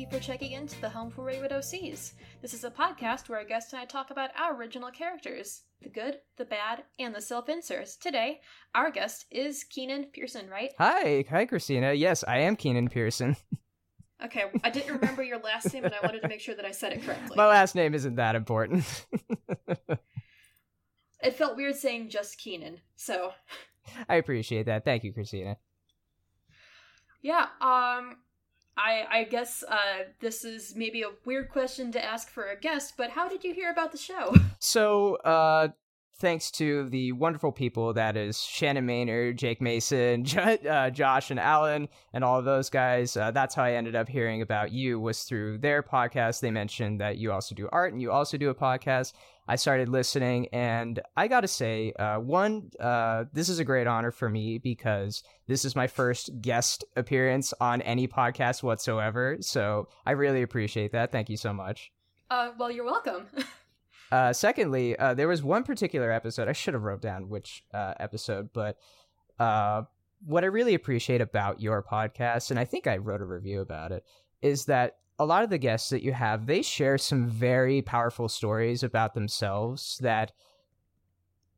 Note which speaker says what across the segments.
Speaker 1: Christina, and thank you for checking into the Home for Wayward OCs. This is a podcast where our guest and I talk about our original characters the good, the bad, and the self inserts. Today, our guest is Keenan Pierson, right?
Speaker 2: Hi, hi, Christina. Yes, I am Keenan Pierson.
Speaker 1: Okay, I didn't remember your last name, and I wanted to make sure that I said it correctly.
Speaker 2: My last name isn't that important.
Speaker 1: it felt weird saying just Keenan, so.
Speaker 2: I appreciate that. Thank you, Christina.
Speaker 1: Yeah, um, I I guess uh, this is maybe a weird question to ask for a guest, but how did you hear about the show?
Speaker 2: So, uh, thanks to the wonderful people that is Shannon Maynard, Jake Mason, uh, Josh, and Alan, and all of those guys. Uh, that's how I ended up hearing about you was through their podcast. They mentioned that you also do art and you also do a podcast. I started listening, and I got to say, uh, one, uh, this is a great honor for me because this is my first guest appearance on any podcast whatsoever. So I really appreciate that. Thank you so much.
Speaker 1: Uh, well, you're welcome.
Speaker 2: Uh, secondly, uh, there was one particular episode. I should have wrote down which uh, episode, but uh, what I really appreciate about your podcast, and I think I wrote a review about it, is that a lot of the guests that you have, they share some very powerful stories about themselves that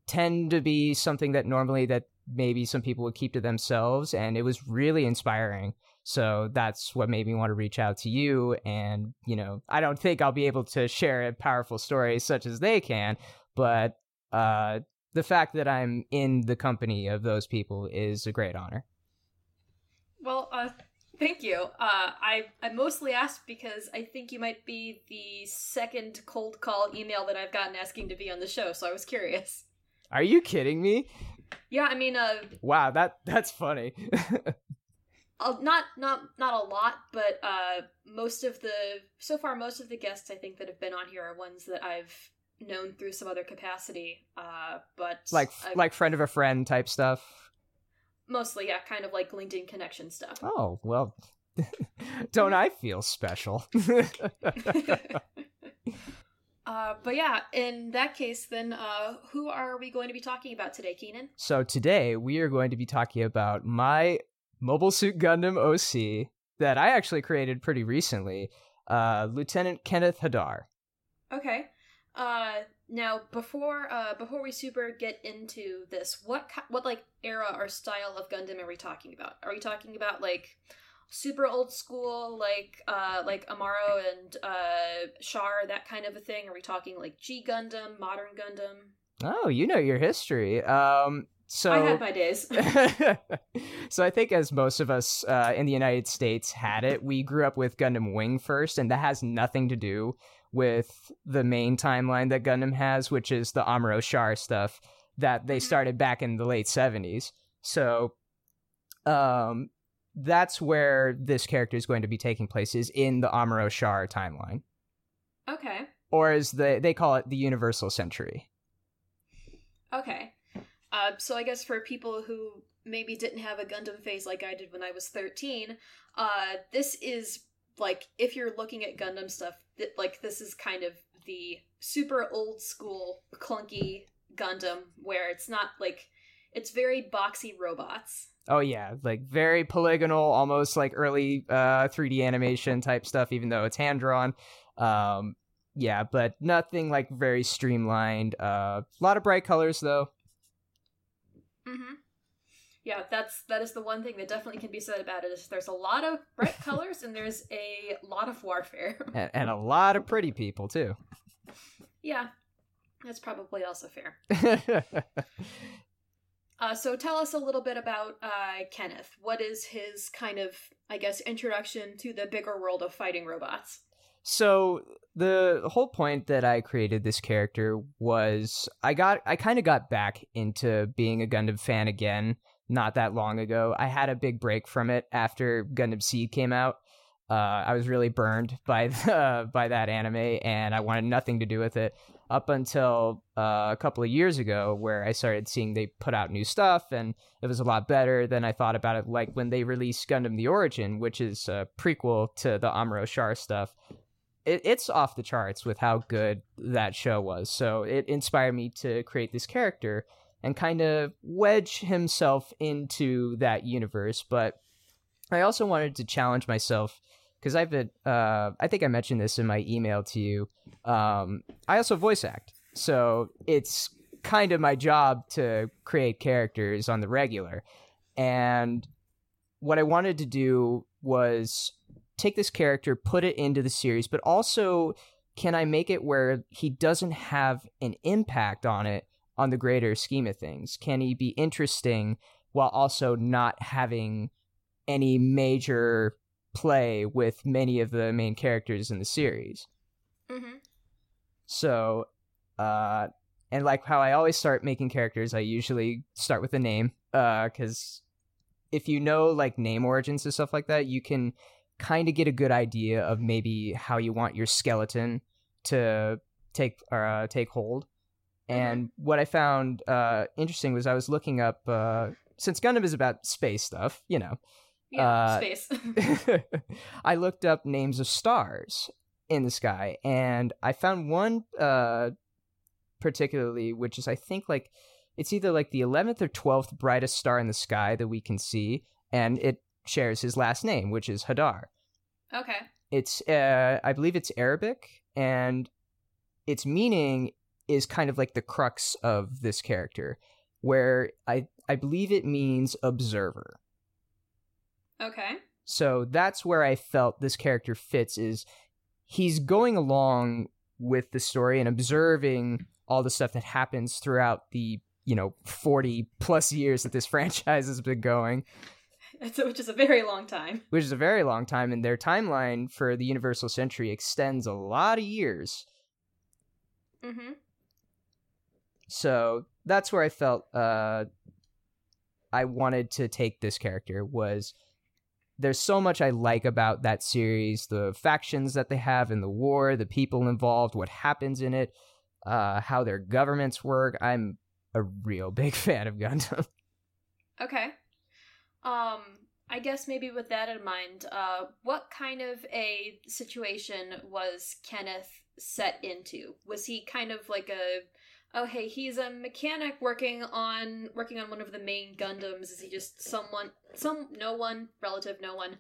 Speaker 2: tend to be something that normally that maybe some people would keep to themselves, and it was really inspiring. So that's what made me want to reach out to you. And, you know, I don't think I'll be able to share a powerful story such as they can, but uh, the fact that I'm in the company of those people is a great honor.
Speaker 1: Well, uh, thank you. Uh, I I mostly asked because I think you might be the second cold call email that I've gotten asking to be on the show, so I was curious.
Speaker 2: Are you kidding me?
Speaker 1: Yeah, I mean, uh,
Speaker 2: wow, that that's funny.
Speaker 1: uh, not not not a lot, but uh, most of the so far most of the guests I think that have been on here are ones that I've known through some other capacity. Uh, but
Speaker 2: like
Speaker 1: I've,
Speaker 2: like friend of a friend type stuff.
Speaker 1: Mostly, yeah, kind of like LinkedIn connection stuff.
Speaker 2: Oh well, don't I feel special?
Speaker 1: Uh, but yeah, in that case, then uh, who are we going to be talking about today, Keenan?
Speaker 2: So today we are going to be talking about my Mobile Suit Gundam OC that I actually created pretty recently, uh, Lieutenant Kenneth Hadar.
Speaker 1: Okay. Uh, now before uh, before we super get into this, what what like era or style of Gundam are we talking about? Are we talking about like super old school, like uh, like Amuro and uh, Char, that kind of a thing? Are we talking like G Gundam, modern Gundam?
Speaker 2: Oh, you know your history. Um, so
Speaker 1: I had my days.
Speaker 2: so I think as most of us uh, in the United States had it, we grew up with Gundam Wing first, and that has nothing to do with the main timeline that Gundam has, which is the Amuro Char stuff that they mm-hmm. started back in the late seventies. So, um, that's where this character is going to be taking place is in the Amuro Char timeline.
Speaker 1: Okay.
Speaker 2: Or as they they call it, the Universal Century.
Speaker 1: Okay. Uh, so I guess for people who maybe didn't have a Gundam phase like I did when I was 13, uh, this is like if you're looking at Gundam stuff, th- like this is kind of the super old school clunky Gundam where it's not like it's very boxy robots.
Speaker 2: Oh yeah, like very polygonal, almost like early uh 3D animation type stuff even though it's hand drawn. Um yeah, but nothing like very streamlined. Uh a lot of bright colors though.
Speaker 1: Mm-hmm. Yeah, that's that is the one thing that definitely can be said about it is there's a lot of bright colors and there's a lot of warfare
Speaker 2: and, and, a lot of pretty people too.
Speaker 1: Yeah, that's probably also fair. uh, so tell us a little bit about uh, Kenneth. What is his kind of, I guess, introduction to the bigger world of fighting robots?
Speaker 2: So the whole point that I created this character was I got I kind of got back into being a Gundam fan again not that long ago. I had a big break from it after Gundam Seed came out. Uh, I was really burned by the, by that anime, and I wanted nothing to do with it up until uh, a couple of years ago, where I started seeing they put out new stuff, and it was a lot better than I thought about it. Like when they released Gundam: The Origin, which is a prequel to the Amuro Char stuff, it, it's off the charts with how good that show was. So it inspired me to create this character and kind of wedge himself into that universe. But I also wanted to challenge myself because I've been, uh, I think I mentioned this in my email to you. Um, I also voice act, so it's kind of my job to create characters on the regular. And what I wanted to do was take this character, put it into the series, but also can I make it where he doesn't have an impact on it on the greater scheme of things? Can he be interesting while also not having any major play with many of the main characters in the series?
Speaker 1: Mm-hmm.
Speaker 2: So, uh, and like how I always start making characters, I usually start with a name, uh, because if you know like name origins and stuff like that, you can kind of get a good idea of maybe how you want your skeleton to take uh, take hold. And what I found uh, interesting was I was looking up uh, since Gundam is about space stuff, you know.
Speaker 1: Yeah,
Speaker 2: Uh,
Speaker 1: space.
Speaker 2: I looked up names of stars in the sky, and I found one uh, particularly, which is I think like it's either like the eleventh or twelfth brightest star in the sky that we can see, and it shares his last name, which is Hadar.
Speaker 1: okay.
Speaker 2: It's uh, I believe it's Arabic, and its meaning is kind of like the crux of this character, where I I believe it means observer.
Speaker 1: Okay.
Speaker 2: So that's where I felt this character fits is he's going along with the story and observing all the stuff that happens throughout the, you know, 40 plus years that this franchise has been going,
Speaker 1: which is a very long time.
Speaker 2: which is a very long time and their timeline for the Universal Century extends a lot of years.
Speaker 1: Mm-hmm.
Speaker 2: So that's where I felt uh I wanted to take this character was there's so much I like about that series, the factions that they have in the war, the people involved, what happens in it, uh how their governments work. I'm a real big fan of Gundam.
Speaker 1: Okay. Um, I guess maybe with that in mind, uh, what kind of a situation was Kenneth set into? Was he kind of like a oh hey, he's a mechanic working on working on one of the main Gundams. Is he just someone some no one, relative no one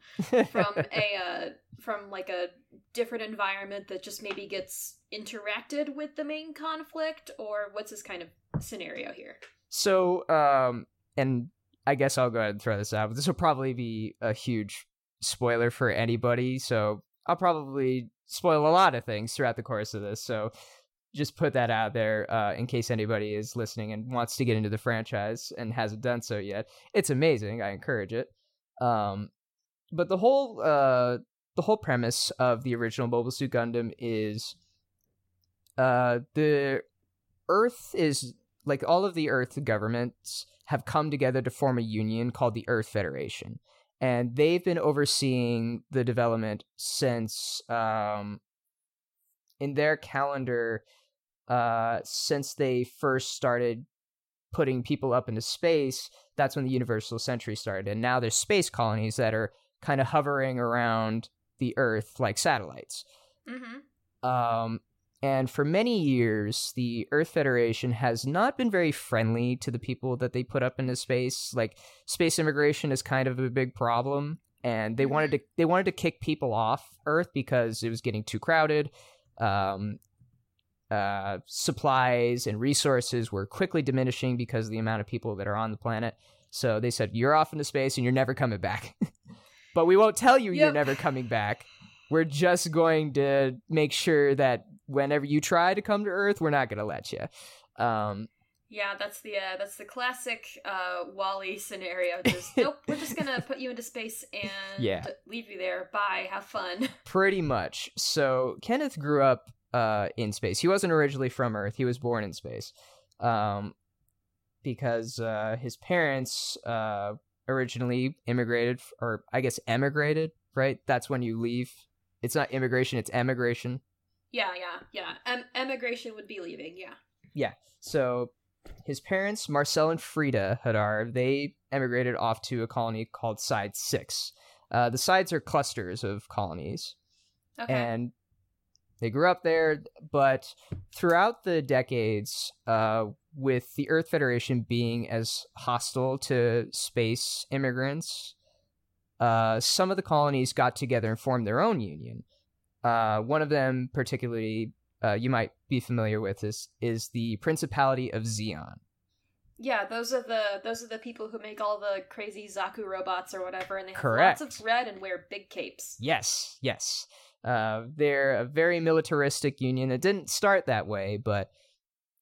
Speaker 1: from a uh, from like a different environment that just maybe gets interacted with the main conflict or what's this kind of scenario here?
Speaker 2: So, um, and I guess I'll go ahead and throw this out. But this will probably be a huge spoiler for anybody. So I'll probably spoil a lot of things throughout the course of this. So just put that out there uh, in case anybody is listening and wants to get into the franchise and hasn't done so yet. It's amazing. I encourage it. Um, but the whole uh, the whole premise of the original Mobile Suit Gundam is uh, the Earth is like all of the Earth governments have come together to form a union called the Earth Federation, and they've been overseeing the development since um, in their calendar uh, since they first started putting people up into space. That's when the Universal Century started, and now there's space colonies that are kind of hovering around the Earth like satellites.
Speaker 1: Mm-hmm.
Speaker 2: Um, and for many years, the Earth Federation has not been very friendly to the people that they put up into space. Like space immigration is kind of a big problem, and they wanted to they wanted to kick people off Earth because it was getting too crowded. Um, uh, supplies and resources were quickly diminishing because of the amount of people that are on the planet. So they said, "You're off into space, and you're never coming back." but we won't tell you you're never coming back. We're just going to make sure that whenever you try to come to Earth, we're not going to let you. Um,
Speaker 1: Yeah, that's the uh, that's the classic uh, WALL-E scenario. Just nope, we're just gonna put you into space and
Speaker 2: Yeah.
Speaker 1: leave you there. Bye, have fun.
Speaker 2: pretty much. So Kenneth grew up uh, in space. He wasn't originally from Earth. He was born in space, um, because uh, his parents uh, originally immigrated, or I guess emigrated. Right? That's when you leave. It's not immigration. It's emigration.
Speaker 1: Yeah, yeah, yeah. Em- emigration would be leaving. Yeah.
Speaker 2: Yeah. So his parents, Marcel and Frida Hadar, they emigrated off to a colony called Side Six. Uh, the sides are clusters of colonies.
Speaker 1: Okay.
Speaker 2: and they grew up there but throughout the decades uh, with the earth federation being as hostile to space immigrants uh, some of the colonies got together and formed their own union. Uh, one of them, particularly, uh, you might be familiar with, is is the Principality of Zeon.
Speaker 1: Yeah, those are the those are the people who make all the crazy Zaku robots or whatever, and they have
Speaker 2: Correct.
Speaker 1: lots of red and wear big capes.
Speaker 2: Yes, yes. Uh, they're a very militaristic union. It didn't start that way, but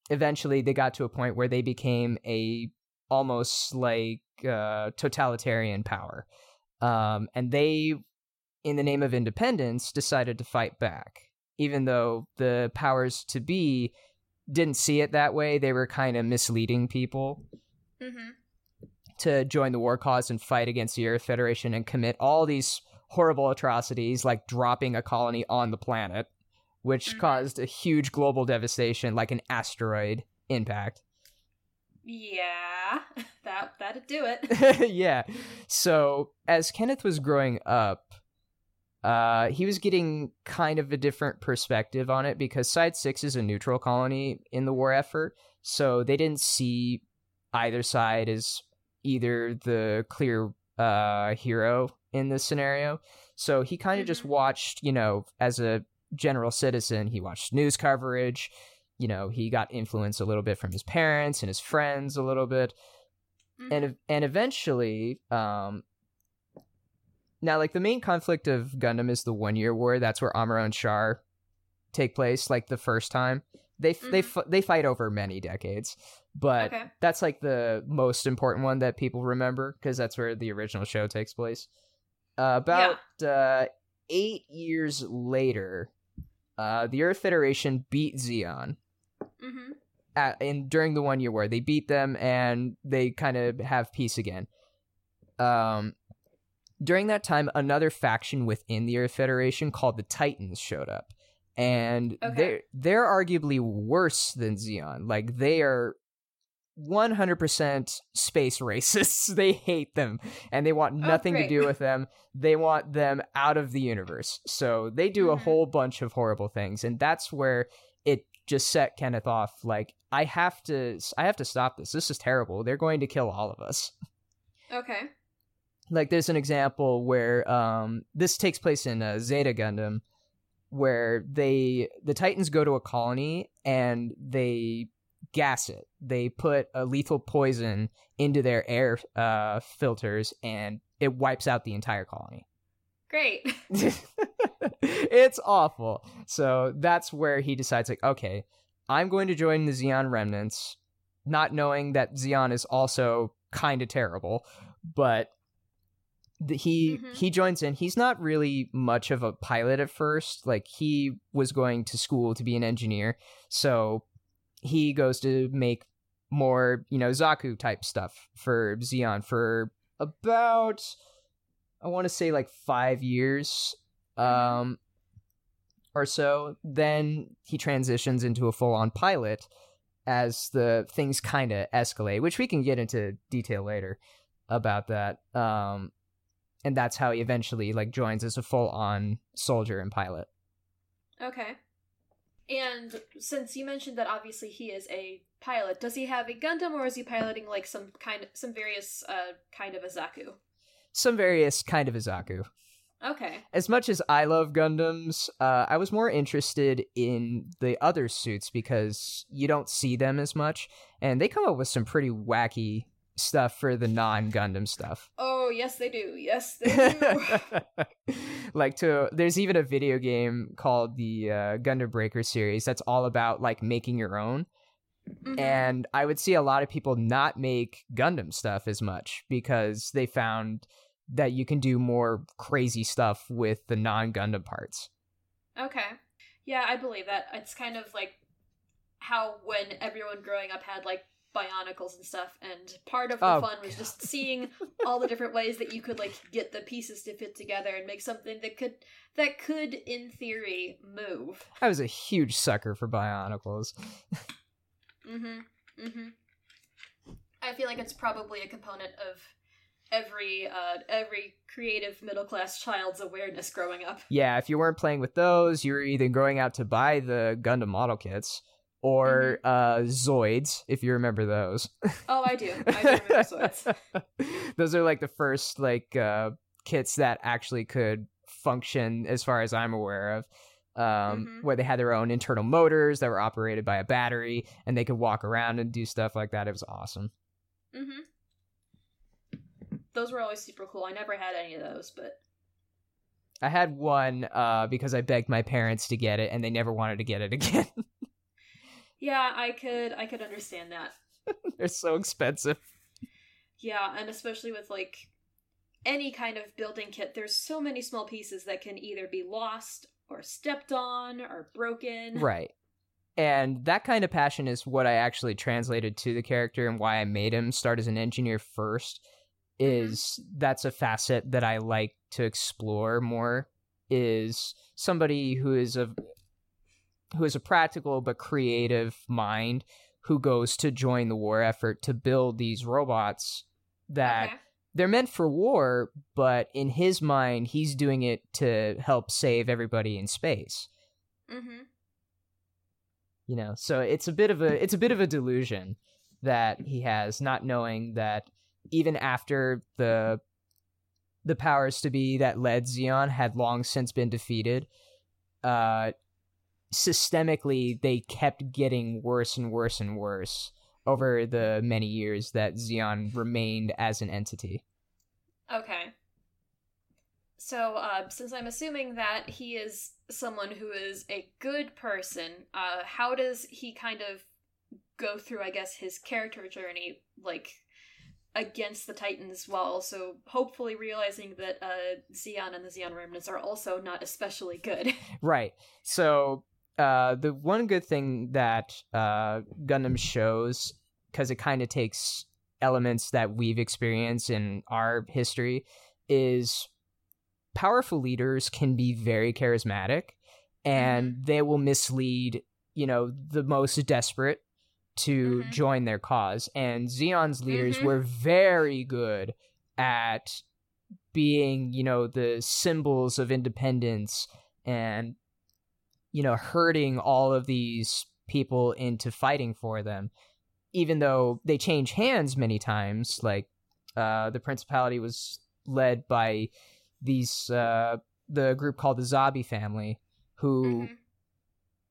Speaker 2: eventually they got to a point where they became a almost like uh, totalitarian power. Um, and they, in the name of independence, decided to fight back. Even though the powers to be didn't see it that way, they were kind of misleading people
Speaker 1: Mm-hmm.
Speaker 2: to join the war cause and fight against the Earth Federation and commit all these horrible atrocities like dropping a colony on the planet, which
Speaker 1: Mhm.
Speaker 2: caused a huge global devastation like an asteroid impact.
Speaker 1: Yeah, that that'd do it.
Speaker 2: yeah. So as Kenneth was growing up, uh, he was getting kind of a different perspective on it because Side Six is a neutral colony in the war effort, so they didn't see either side as either the clear uh, hero in this scenario. So he kind of just
Speaker 1: Mhm.
Speaker 2: watched, you know, as a general citizen, he watched news coverage. You know, he got influence a little bit from his parents and his friends a little bit and and eventually um now like the main conflict of Gundam is the 1 year war that's where Amuro and Char take place like the first time they f they they fight over many decades but
Speaker 1: okay.
Speaker 2: that's like the most important one that people remember because that's where the original show takes place uh, about uh 8 years later uh the Earth Federation beat Zeon
Speaker 1: Mm-hmm.
Speaker 2: at, in during the one year war. They beat them and they kind of have peace again. Um, during that time, another faction within the Earth Federation called the Titans showed up, and
Speaker 1: Okay.
Speaker 2: they're they're arguably worse than Zeon. Like they are. 100% space racists. they hate them and they want nothing to do with them. They want them out of the universe. So they do a
Speaker 1: Mhm.
Speaker 2: whole bunch of horrible things. And that's where it just set Kenneth off like I have to I have to stop this. This is terrible. They're going to kill all of us.
Speaker 1: Okay.
Speaker 2: Like there's an example where um this takes place in uh, Zeta Gundam where they the Titans go to a colony and they gas it. They put a lethal poison into their air uh filters and it wipes out the entire colony.
Speaker 1: Great.
Speaker 2: it's awful. So that's where he decides, like, okay, I'm going to join the Zeon remnants, not knowing that Zeon is also kind of terrible, but the, he
Speaker 1: Mhm.
Speaker 2: he joins in. He's not really much of a pilot at first. Like he was going to school to be an engineer, so he goes to make more, you know, Zaku type stuff for Zeon for about I want to say like 5 years um or so. Then he transitions into a full-on pilot as the things kind of escalate which we can get into detail later about that um and that's how he eventually like joins as a full-on soldier and pilot.
Speaker 1: Okay. And since you mentioned that obviously he is a pilot, does he have a Gundam or is he piloting like some kind some various uh kind of a Zaku?
Speaker 2: some various kind of a Zaku.
Speaker 1: Okay.
Speaker 2: As much as I love Gundams, uh, I was more interested in the other suits because you don't see them as much, and they come up with some pretty wacky stuff for the non-Gundam stuff.
Speaker 1: Oh, yes they do. Yes they do.
Speaker 2: like to there's even a video game called the uh, Gundam Breaker series that's all about like making your own
Speaker 1: Mhm.
Speaker 2: and I would see a lot of people not make Gundam stuff as much because they found that you can do more crazy stuff with the non-Gundam parts.
Speaker 1: Okay. Yeah, I believe that. It's kind of like how when everyone growing up had like bionicles and stuff and part of the
Speaker 2: Oh,
Speaker 1: fun was just seeing all the different ways that you could like get the pieces to fit together and make something that could that could in theory move.
Speaker 2: I was a huge sucker for Bionicles.
Speaker 1: mm-hmm mm-hmm I feel like it's probably a component of every uh every creative middle class child's awareness growing up.
Speaker 2: Yeah, if you weren't playing with those, you were either going out to buy the Gundam model kits or uh Zoids, if you remember those.
Speaker 1: Oh, I do. I do remember Zoids.
Speaker 2: those are like the first like uh kits that actually could function as far as I'm aware of. Um,
Speaker 1: Mhm.
Speaker 2: where they had their own internal motors that were operated by a battery and they could walk around and do stuff like that. It was awesome.
Speaker 1: Mm-hmm. Those were always super cool. I never had any of those, but
Speaker 2: I had one uh, because I begged my parents to get it and they never wanted to get it again.
Speaker 1: Yeah, I could I could understand that.
Speaker 2: They're so expensive.
Speaker 1: Yeah, and especially with like any kind of building kit, there's so many small pieces that can either be lost or stepped on or broken.
Speaker 2: Right. And that kind of passion is what I actually translated to the character and why I made him start as an engineer first mm-hmm. is that's a facet that I like to explore more is somebody who is a who is a practical but creative mind who goes to join the war effort to build these robots that
Speaker 1: Okay.
Speaker 2: they're meant for war, but in his mind, he's doing it to help save everybody in space.
Speaker 1: Mm-hmm.
Speaker 2: You know, so it's a bit of a it's a bit of a delusion that he has, not knowing that even after the the powers to be that led Zeon had long since been defeated, uh, systemically they kept getting worse and worse and worse over the many years that Zeon remained as an entity.
Speaker 1: Okay. So, uh, since I'm assuming that he is someone who is a good person, uh, how does he kind of go through, I guess, his character journey, like, against the Titans, while also hopefully realizing that uh, Zeon and the Xeon remnants are also not especially good?
Speaker 2: Right. So uh, the one good thing that uh, Gundam shows, because it kind of takes elements that we've experienced in our history, is powerful leaders can be very charismatic, and they will mislead, you know, the most desperate to
Speaker 1: Mhm.
Speaker 2: join their cause. And Zeon's leaders
Speaker 1: Mhm.
Speaker 2: were very good at being, you know, the symbols of independence and you know, hurting all of these people into fighting for them, even though they change hands many times. Like, uh, the principality was led by these, uh, the group called the Zabi family, who
Speaker 1: Mhm.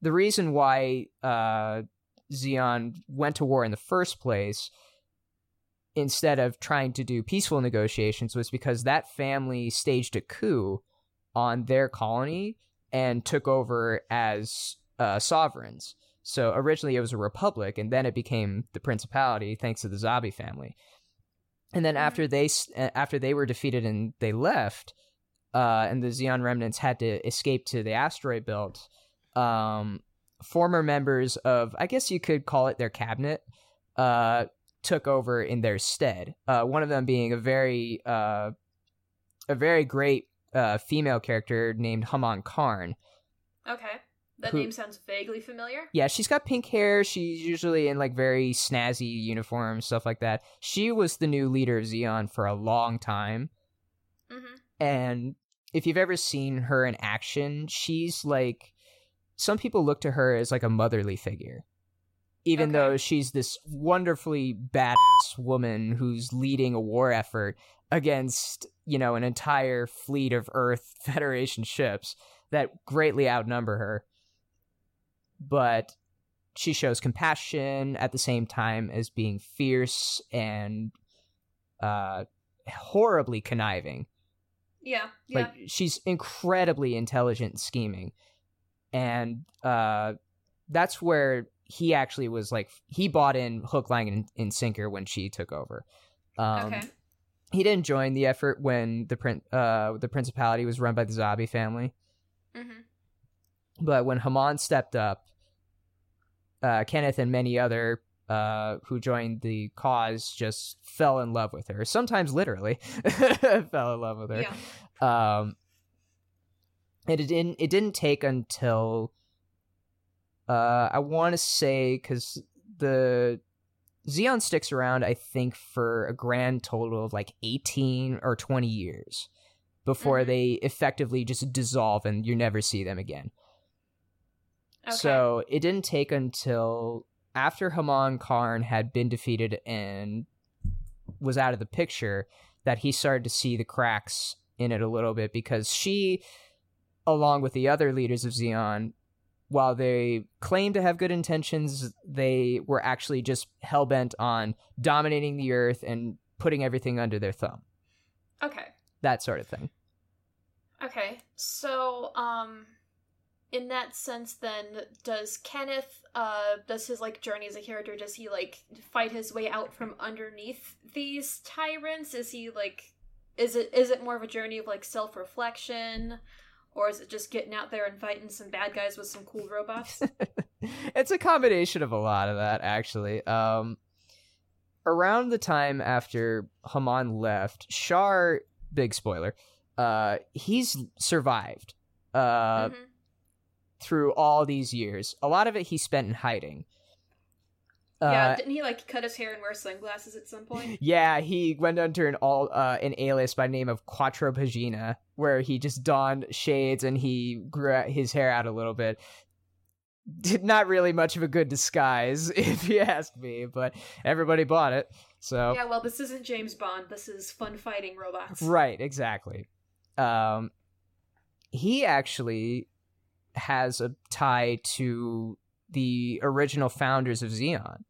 Speaker 2: the reason why, uh, Zeon went to war in the first place instead of trying to do peaceful negotiations was because that family staged a coup on their colony and took over as uh, sovereigns. So originally it was a republic, and then it became the principality thanks to the Zabi family. And then
Speaker 1: Mhm.
Speaker 2: after they uh, after they were defeated and they left, uh, and the Zeon remnants had to escape to the asteroid belt. Um, former members of, I guess you could call it their cabinet, uh, took over in their stead. Uh, one of them being a very uh, a very great uh, female character named Haman Karn.
Speaker 1: Okay. That
Speaker 2: Who-
Speaker 1: name sounds vaguely familiar.
Speaker 2: Yeah, she's got pink hair. She's usually in like very snazzy uniforms, stuff like that. She was the new leader of Zeon for a long time.
Speaker 1: Mm-hmm.
Speaker 2: And if you've ever seen her in action, she's like some people look to her as like a motherly figure. Even
Speaker 1: Okay.
Speaker 2: though she's this wonderfully badass woman who's leading a war effort against, you know, an entire fleet of Earth Federation ships that greatly outnumber her. But she shows compassion at the same time as being fierce and uh horribly conniving.
Speaker 1: Yeah. Yeah.
Speaker 2: Like she's incredibly intelligent and scheming. And uh that's where he actually was like he bought in hook line and, and sinker when she took over. Um
Speaker 1: okay.
Speaker 2: He didn't join the effort when the prin- uh the principality was run by the Zabi family,
Speaker 1: Mm-hmm.
Speaker 2: but when Haman stepped up, uh Kenneth and many other uh, who joined the cause just fell in love with her. Sometimes literally fell in love with her.
Speaker 1: Yeah.
Speaker 2: Um, and it didn't. It didn't take until uh, I want to say because the Zeon sticks around, I think, for a grand total of like eighteen or twenty years before
Speaker 1: Mhm.
Speaker 2: they effectively just dissolve and you never see them again.
Speaker 1: Okay.
Speaker 2: So it didn't take until after Haman Karn had been defeated and was out of the picture that he started to see the cracks in it a little bit because she, along with the other leaders of Zeon, while they claim to have good intentions, they were actually just hell bent on dominating the earth and putting everything under their thumb.
Speaker 1: Okay.
Speaker 2: That sort of thing.
Speaker 1: Okay. So, um in that sense then does Kenneth uh does his like journey as a character does he like fight his way out from underneath these tyrants? Is he like is it is it more of a journey of like self-reflection or is it just getting out there and fighting some bad guys with some cool robots?
Speaker 2: it's a combination of a lot of that actually. Um around the time after Haman left, Char big spoiler, uh he's survived. Uh
Speaker 1: Mhm.
Speaker 2: through all these years. A lot of it he spent in hiding.
Speaker 1: Yeah,
Speaker 2: Uh,
Speaker 1: didn't he like cut his hair and wear sunglasses at some point?
Speaker 2: yeah, he went under an all uh, an alias by the name of Quattro Bajeena, where he just donned shades and he grew his hair out a little bit. Did not really much of a good disguise, if you ask me, but everybody bought it. So
Speaker 1: Yeah, well, this isn't James Bond. This is fun fighting robots.
Speaker 2: Right, exactly. Um, he actually has a tie to the original founders of Zeon.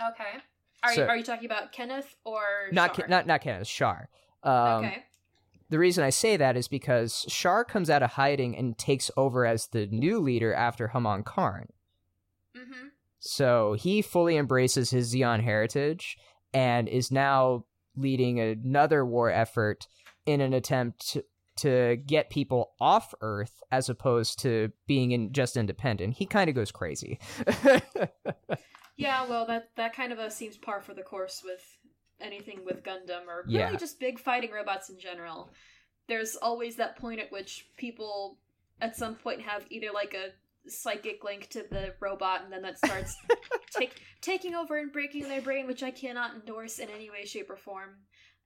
Speaker 1: Okay. Are
Speaker 2: So-
Speaker 1: you are you talking about Kenneth or
Speaker 2: Not
Speaker 1: Char?
Speaker 2: Ke- not not Kenneth Char. Um,
Speaker 1: okay.
Speaker 2: The reason I say that is because Char comes out of hiding and takes over as the new leader after Haman Karn.
Speaker 1: Mm-hmm.
Speaker 2: So he fully embraces his Zeon heritage and is now leading another war effort in an attempt to, to get people off Earth as opposed to being in, just independent. He kind of goes crazy.
Speaker 1: Yeah, well, that that kind of uh, seems par for the course with anything with Gundam or really
Speaker 2: Yeah.
Speaker 1: just big fighting robots in general. There's always that point at which people at some point have either like a psychic link to the robot and then that starts take, taking over and breaking their brain, which I cannot endorse in any way, shape, or form.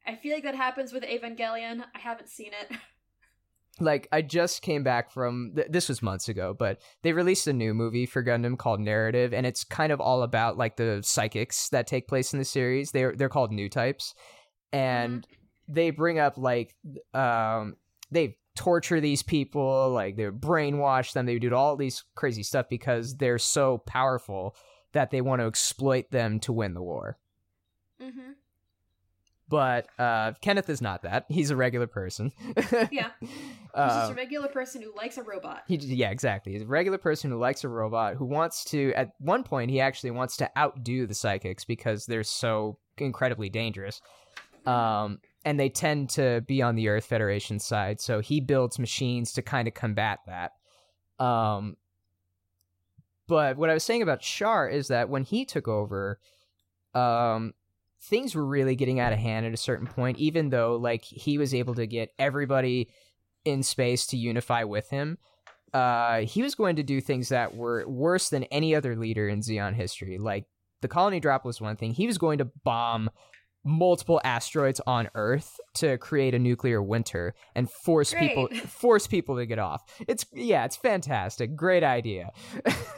Speaker 1: I feel like that happens with Evangelion. I haven't seen it.
Speaker 2: like I just came back from th- this was months ago, but they released a new movie for Gundam called Narrative, and it's kind of all about like the psychics that take place in the series. They're they're called new types, and they bring up like um they torture these people, like they brainwash them, they do all these crazy stuff because they're so powerful that they want to exploit them to win the war.
Speaker 1: Mm-hmm.
Speaker 2: But uh, Kenneth is not that. He's a regular person.
Speaker 1: Yeah. He's just a regular person who likes a robot.
Speaker 2: He, yeah, exactly. He's a regular person who likes a robot who wants to. At one point, he actually wants to outdo the psychics because they're so incredibly dangerous. Um, and they tend to be on the Earth Federation side, so he builds machines to kind of combat that. Um, but what I was saying about Char is that when he took over, um, things were really getting out of hand at a certain point. Even though, like, he was able to get everybody in space to unify with him, uh, he was going to do things that were worse than any other leader in Zeon history. Like the colony drop was one thing. He was going to bomb multiple asteroids on Earth to create a nuclear winter and force
Speaker 1: Great.
Speaker 2: people force people to get off. It's yeah, it's fantastic. Great idea.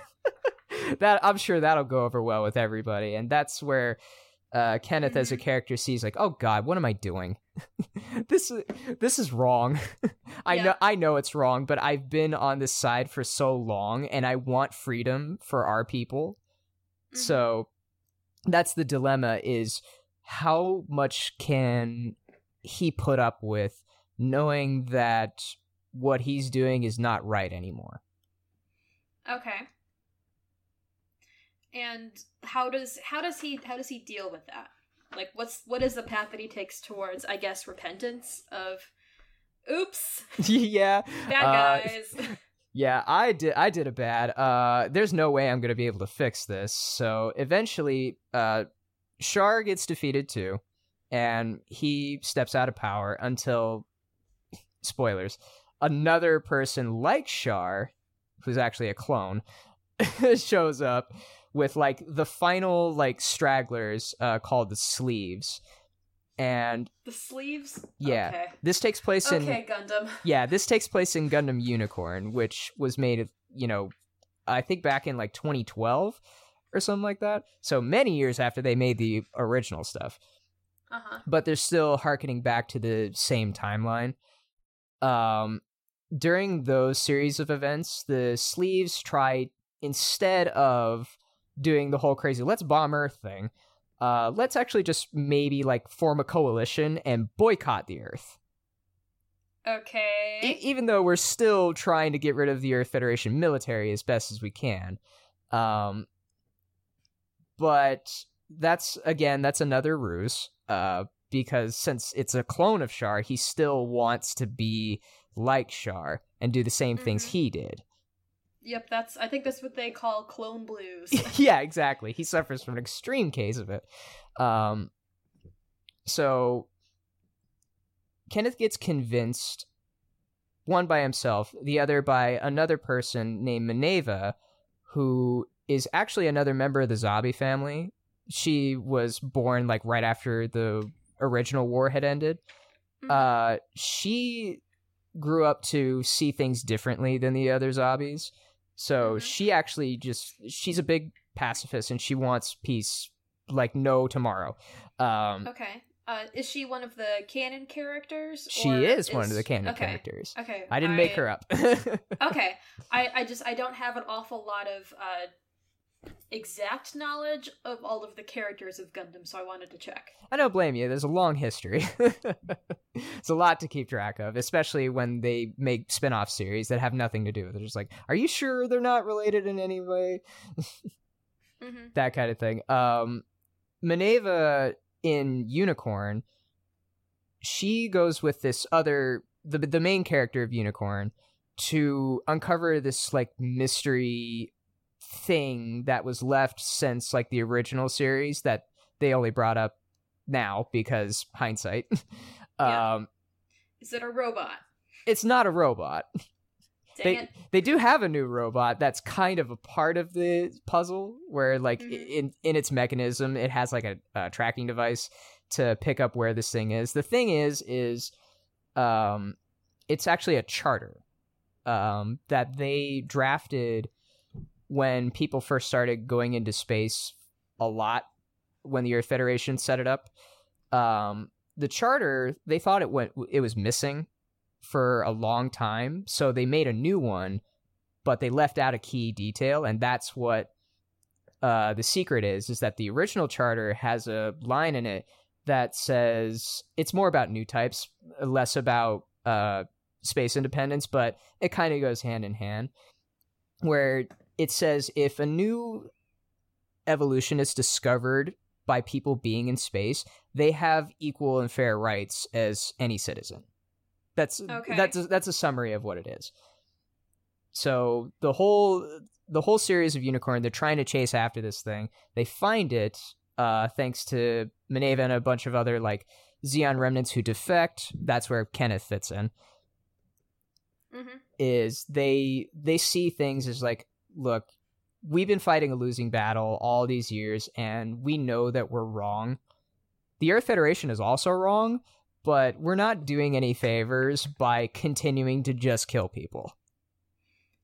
Speaker 2: that I'm sure that'll go over well with everybody, and that's where uh, Kenneth as a
Speaker 1: Mhm.
Speaker 2: character sees like, oh God, what am I doing? this is this is wrong. I
Speaker 1: Yeah.
Speaker 2: know I know it's wrong, but I've been on this side for so long, and I want freedom for our people.
Speaker 1: Mhm.
Speaker 2: So that's the dilemma: is how much can he put up with knowing that what he's doing is not right anymore?
Speaker 1: Okay. And how does how does he how does he deal with that? Like what's what is the path that he takes towards I guess repentance of oops,
Speaker 2: yeah,
Speaker 1: bad
Speaker 2: Uh,
Speaker 1: guys.
Speaker 2: Yeah, I did. I did a bad. Uh, there's no way I'm gonna be able to fix this. So eventually, uh, Char gets defeated too, and he steps out of power until, spoilers, another person like Char, who's actually a clone, shows up with like the final like stragglers, uh, called the Sleeves, and
Speaker 1: the sleeves?
Speaker 2: Yeah.
Speaker 1: Okay.
Speaker 2: this takes place in
Speaker 1: Okay, Gundam.
Speaker 2: yeah, this takes place in Gundam Unicorn, which was made, you know, I think back in like 2012 or something like that. So many years after they made the original stuff.
Speaker 1: Uh-huh.
Speaker 2: but they're still harkening back to the same timeline. Um, during those series of events, the sleeves try instead of doing the whole crazy "let's bomb Earth" thing, uh, let's actually just maybe like form a coalition and boycott the Earth.
Speaker 1: Okay.
Speaker 2: E- even though we're still trying to get rid of the Earth Federation military as best as we can. Um, but that's again, that's another ruse. Uh, because since it's a clone of Char, he still wants to be like Char and do the same things
Speaker 1: Mhm.
Speaker 2: he did.
Speaker 1: Yep, that's I think that's what they call clone blues.
Speaker 2: yeah, exactly. He suffers from an extreme case of it. Um, so Kenneth gets convinced, one by himself, the other by another person named Mineva, who is actually another member of the Zabi family. She was born like right after the original war had ended.
Speaker 1: Mhm.
Speaker 2: Uh, she grew up to see things differently than the other zombies. So
Speaker 1: Mhm.
Speaker 2: she actually just she's a big pacifist and she wants peace like no tomorrow. Um,
Speaker 1: okay. Uh, is she one of the canon characters?
Speaker 2: she
Speaker 1: or
Speaker 2: is, one of the canon
Speaker 1: okay.
Speaker 2: characters.
Speaker 1: Okay.
Speaker 2: I didn't make her up.
Speaker 1: okay. I, I just I don't have an awful lot of uh exact knowledge of all of the characters of Gundam, so I wanted to check.
Speaker 2: I don't blame you. There's a long history. it's a lot to keep track of, especially when they make spin-off series that have nothing to do with it. Just like, are you sure they're not related in any way?
Speaker 1: Mm-hmm.
Speaker 2: that kind of thing. Um, Mineva in Unicorn, she goes with this other the the main character of Unicorn to uncover this like mystery thing that was left since like the original series that they only brought up now because hindsight.
Speaker 1: Yeah.
Speaker 2: um,
Speaker 1: Is it a robot?
Speaker 2: it's not a robot. They-
Speaker 1: it.
Speaker 2: they do have a new robot that's kind of a part of the puzzle where like
Speaker 1: Mhm.
Speaker 2: in in its mechanism it has like a, a tracking device to pick up where this thing is the thing is is um it's actually a charter um that they drafted when people first started going into space a lot when the earth federation set it up um the charter they thought it went it was missing for a long time. So they made a new one but they left out a key detail. And that's what uh, the secret is is that the original charter has a line in it that says it's more about new types less about uh, space independence but it kind of goes hand in hand where it says if a new evolution is discovered by people being in space they have equal and fair rights as any citizen. That's
Speaker 1: Okay.
Speaker 2: that's a, that's a summary of what it is. So the whole the whole series of unicorn they're trying to chase after this thing. They find it uh thanks to Mineva and a bunch of other like Zeon remnants who defect. That's where Kenneth fits in.
Speaker 1: Mm-hmm.
Speaker 2: is they they see things as like look we've been fighting a losing battle all these years and we know that we're wrong the earth federation is also wrong but we're not doing any favors by continuing to just kill people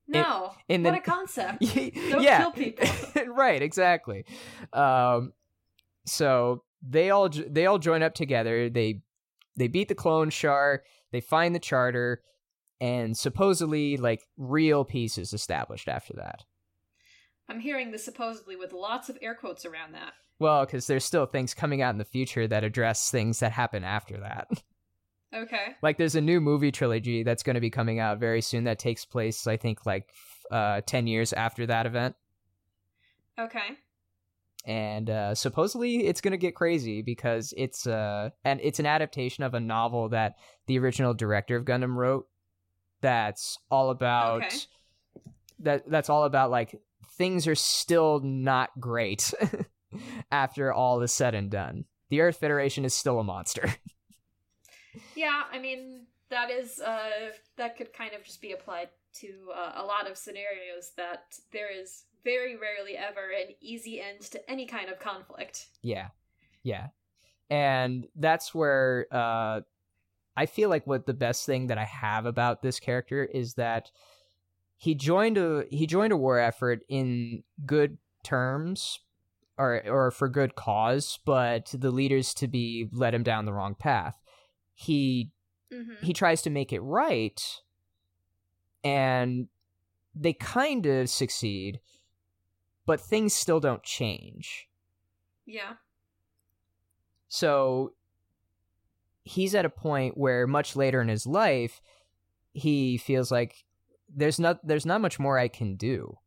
Speaker 1: No.
Speaker 2: in
Speaker 1: what
Speaker 2: the-
Speaker 1: a concept. Don't
Speaker 2: yeah
Speaker 1: kill people.
Speaker 2: right exactly um so they all they all join up together they they beat the clone Char they find the charter and supposedly like real peace is established after that
Speaker 1: I'm hearing this supposedly with lots of air quotes around that.
Speaker 2: well because there's still things coming out in the future that address things that happen after that
Speaker 1: Okay.
Speaker 2: like there's a new movie trilogy that's going to be coming out very soon that takes place i think like uh 10 years after that event
Speaker 1: Okay.
Speaker 2: and uh, supposedly it's gonna get crazy because it's uh and it's an adaptation of a novel that the original director of Gundam wrote. That's all about
Speaker 1: Okay.
Speaker 2: that. That's all about like things are still not great after all is said and done. The Earth Federation is still a monster.
Speaker 1: Yeah, I mean that is uh that could kind of just be applied to uh, a lot of scenarios that there is very rarely ever an easy end to any kind of conflict.
Speaker 2: Yeah. Yeah. And that's where uh I feel like what the best thing that I have about this character is that he joined a he joined a war effort in good terms or or for good cause, but the leaders to be led him down the wrong path. He
Speaker 1: Mm-hmm.
Speaker 2: he tries to make it right and they kind of succeed but things still don't change
Speaker 1: Yeah.
Speaker 2: so he's at a point where much later in his life he feels like there's not there's not much more I can do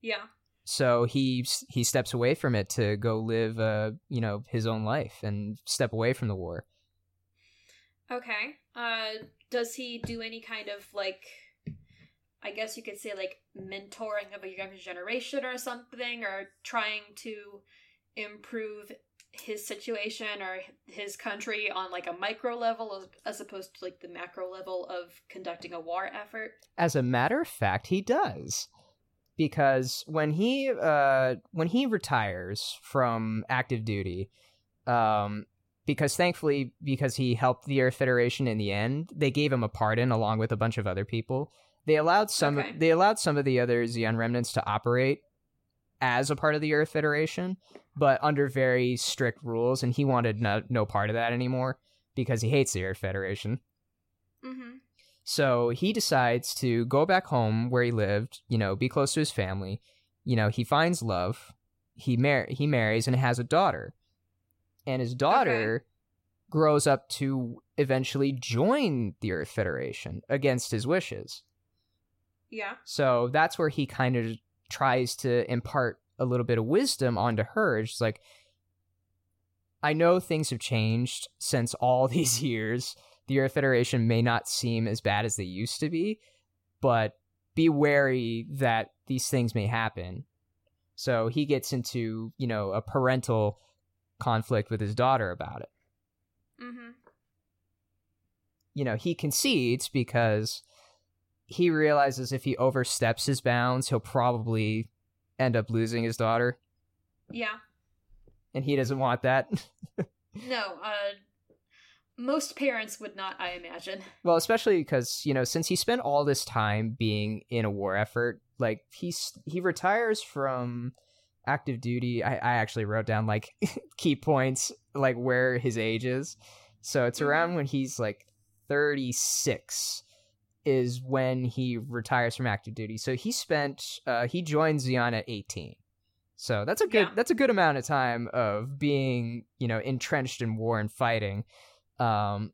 Speaker 1: Yeah.
Speaker 2: so he he steps away from it to go live uh you know his own life and step away from the war
Speaker 1: Okay. Uh, does he do any kind of like, I guess you could say like mentoring of a younger generation or something, or trying to improve his situation or his country on like a micro level as, opposed to like the macro level of conducting a war effort?
Speaker 2: As a matter of fact, he does. Because when he uh when he retires from active duty, um because thankfully because he helped the Earth Federation in the end, they gave him a pardon along with a bunch of other people. They allowed some
Speaker 1: Okay.
Speaker 2: they allowed some of the other Zeon remnants to operate as a part of the Earth Federation, but under very strict rules and he wanted no, no part of that anymore because he hates the Earth Federation.
Speaker 1: Mm-hmm.
Speaker 2: So he decides to go back home where he lived, you know, be close to his family. You know, he finds love. He mar- he marries and has a daughter. And his daughter grows up to eventually join the Earth Federation against his wishes.
Speaker 1: Yeah.
Speaker 2: So that's where he kind of tries to impart a little bit of wisdom onto her. It's like, I know things have changed since all these years. The Earth Federation may not seem as bad as they used to be, but be wary that these things may happen. So he gets into, you know, a parental conflict with his daughter about it.
Speaker 1: Mm-hmm.
Speaker 2: you know, he concedes because he realizes if he oversteps his bounds, he'll probably end up losing his daughter,
Speaker 1: Yeah.
Speaker 2: and he doesn't want that.
Speaker 1: No. Uh, most parents would not, I imagine.
Speaker 2: well, especially because, you know, since he spent all this time being in a war effort, like he's he retires from active duty. I, I actually wrote down like key points like where his age is. So it's
Speaker 1: Mhm.
Speaker 2: around when he's like 36 is when he retires from active duty. So he spent uh he joined Zeon at 18. So that's a good
Speaker 1: Yeah.
Speaker 2: that's a good amount of time of being, you know, entrenched in war and fighting. Um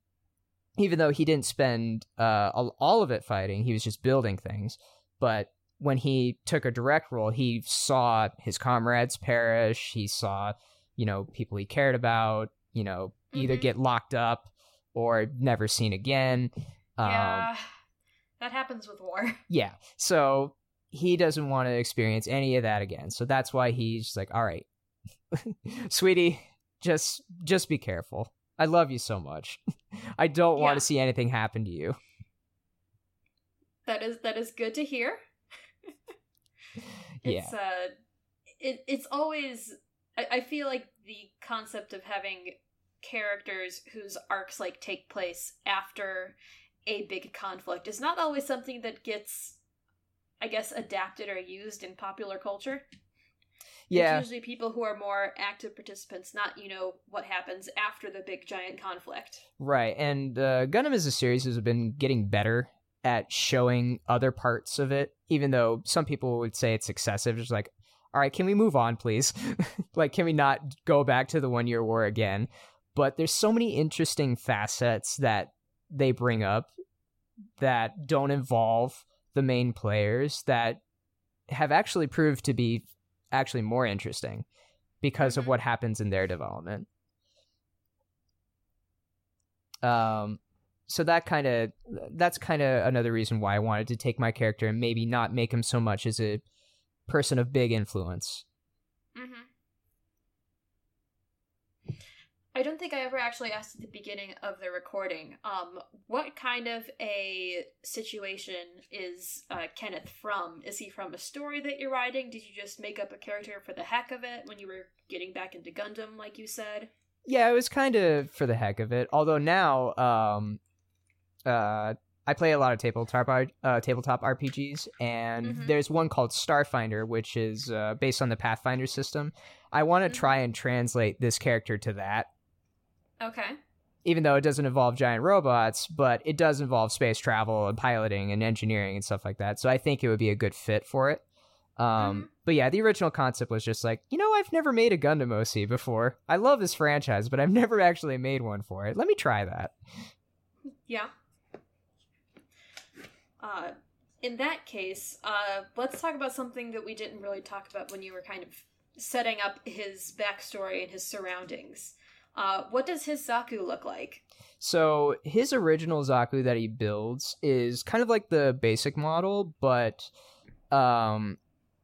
Speaker 2: even though he didn't spend uh all of it fighting, he was just building things. But when he took a direct role, he saw his comrades perish, he saw, you know, people he cared about, you know, either
Speaker 1: Mhm.
Speaker 2: get locked up or never seen again. Um,
Speaker 1: yeah. That happens with war.
Speaker 2: yeah. So he doesn't want to experience any of that again. So that's why he's like, all right, sweetie, just just be careful. I love you so much. I don't want to see anything happen to you.
Speaker 1: That is that is good to hear.
Speaker 2: Yeah.
Speaker 1: It's uh it it's always I, I feel like the concept of having characters whose arcs like take place after a big conflict is not always something that gets I guess adapted or used in popular culture.
Speaker 2: Yeah.
Speaker 1: It's usually people who are more active participants, not, you know, what happens after the big giant conflict.
Speaker 2: Right. And uh, Gundam as a series has been getting better at showing other parts of it, even though some people would say it's excessive. Just like, all right, can we move on, please? like, can we not go back to the one year war again? But there's so many interesting facets that they bring up that don't involve the main players that have actually proved to be actually more interesting because of
Speaker 1: Mhm.
Speaker 2: what happens in their development. Um, so that kind of that's kind of another reason why I wanted to take my character and maybe not make him so much as a person of big influence.
Speaker 1: Mm-hmm. I don't think I ever actually asked at the beginning of the recording. Um, what kind of a situation is uh, Kenneth from? Is he from a story that you're writing? Did you just make up a character for the heck of it when you were getting back into Gundam, like you said?
Speaker 2: Yeah, it was kind of for the heck of it. Although now, um, uh, I play a lot of tabletop uh, tabletop RPGs, and
Speaker 1: Mhm.
Speaker 2: there's one called Starfinder, which is uh, based on the Pathfinder system. I want to
Speaker 1: Mhm.
Speaker 2: try and translate this character to that,
Speaker 1: Okay.
Speaker 2: even though it doesn't involve giant robots, but it does involve space travel and piloting and engineering and stuff like that. So I think it would be a good fit for it. Um,
Speaker 1: Mhm.
Speaker 2: But yeah, the original concept was just like, you know, I've never made a Gundam OC before. I love this franchise, but I've never actually made one for it. Let me try that.
Speaker 1: Yeah. Uh, in that case, uh, let's talk about something that we didn't really talk about when you were kind of setting up his backstory and his surroundings. Uh, what does his Zaku look like?
Speaker 2: So his original Zaku that he builds is kind of like the basic model, but um,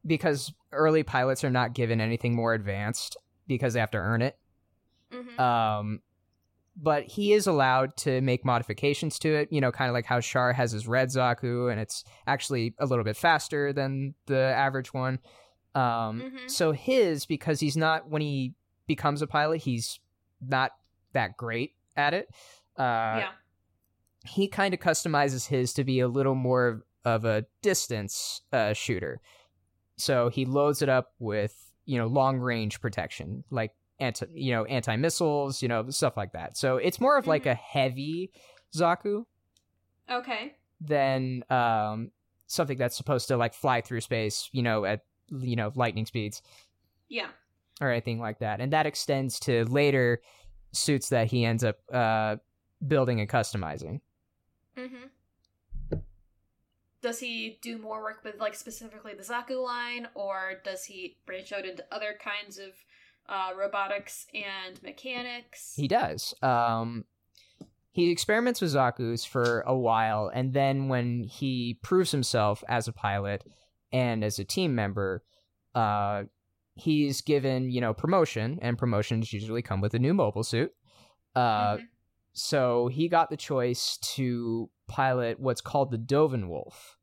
Speaker 2: because early pilots are not given anything more advanced because they have to earn it.
Speaker 1: Mm-hmm.
Speaker 2: Um, but he is allowed to make modifications to it, you know, kind of like how Char has his red Zaku, and it's actually a little bit faster than the average one. Um,
Speaker 1: Mhm.
Speaker 2: So his, because he's not, when he becomes a pilot, he's not that great at it. Uh,
Speaker 1: yeah.
Speaker 2: he kind of customizes his to be a little more of a distance uh, shooter. So he loads it up with you know long range protection, like anti you know anti missiles, you know stuff like that. So it's more of like
Speaker 1: Mhm.
Speaker 2: a heavy Zaku
Speaker 1: Okay.
Speaker 2: than um, something that's supposed to like fly through space, you know, at you know lightning speeds
Speaker 1: Yeah.
Speaker 2: Or anything like that. And that extends to later suits that he ends up uh, building and customizing.
Speaker 1: Mm-hmm. Does he do more work with like specifically the Zaku line, or does he branch out into other kinds of uh, robotics and mechanics?
Speaker 2: He does. Um, he experiments with Zaku's for a while, and then when he proves himself as a pilot and as a team member, uh, he's given you know promotion, and promotions usually come with a new mobile suit. Uh,
Speaker 1: Mhm.
Speaker 2: so he got the choice to pilot what's called the Doven Wolf,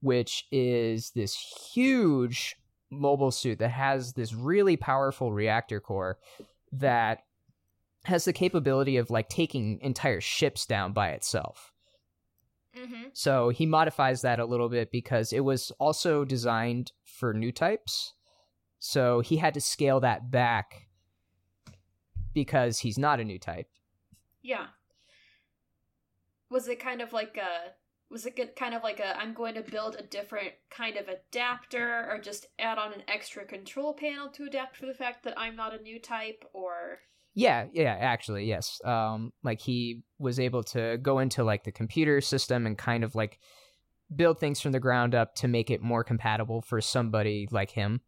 Speaker 2: which is this huge mobile suit that has this really powerful reactor core that has the capability of like taking entire ships down by itself.
Speaker 1: Mhm.
Speaker 2: So he modifies that a little bit because it was also designed for new types. So he had to scale that back because he's not a new type.
Speaker 1: Yeah. Was it kind of like a was it kind of like a I'm going to build a different kind of adapter or just add on an extra control panel to adapt for the fact that I'm not a new type or
Speaker 2: Yeah, yeah, actually, yes. Um, like he was able to go into like the computer system and kind of like build things from the ground up to make it more compatible for somebody like him,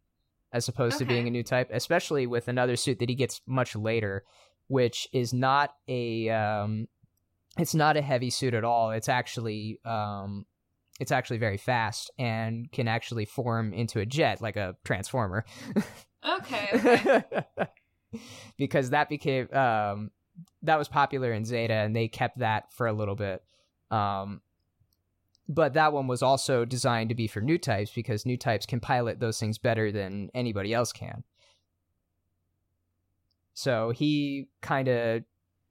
Speaker 2: as opposed to being a new type. Especially with another suit that he gets much later, which is not a um, it's not a heavy suit at all. It's actually um, it's actually very fast and can actually form into a jet like a transformer.
Speaker 1: Okay, okay.
Speaker 2: because that became um that was popular in Zeta and they kept that for a little bit. Um but that one was also designed to be for new types because new types can pilot those things better than anybody else can. So he kind of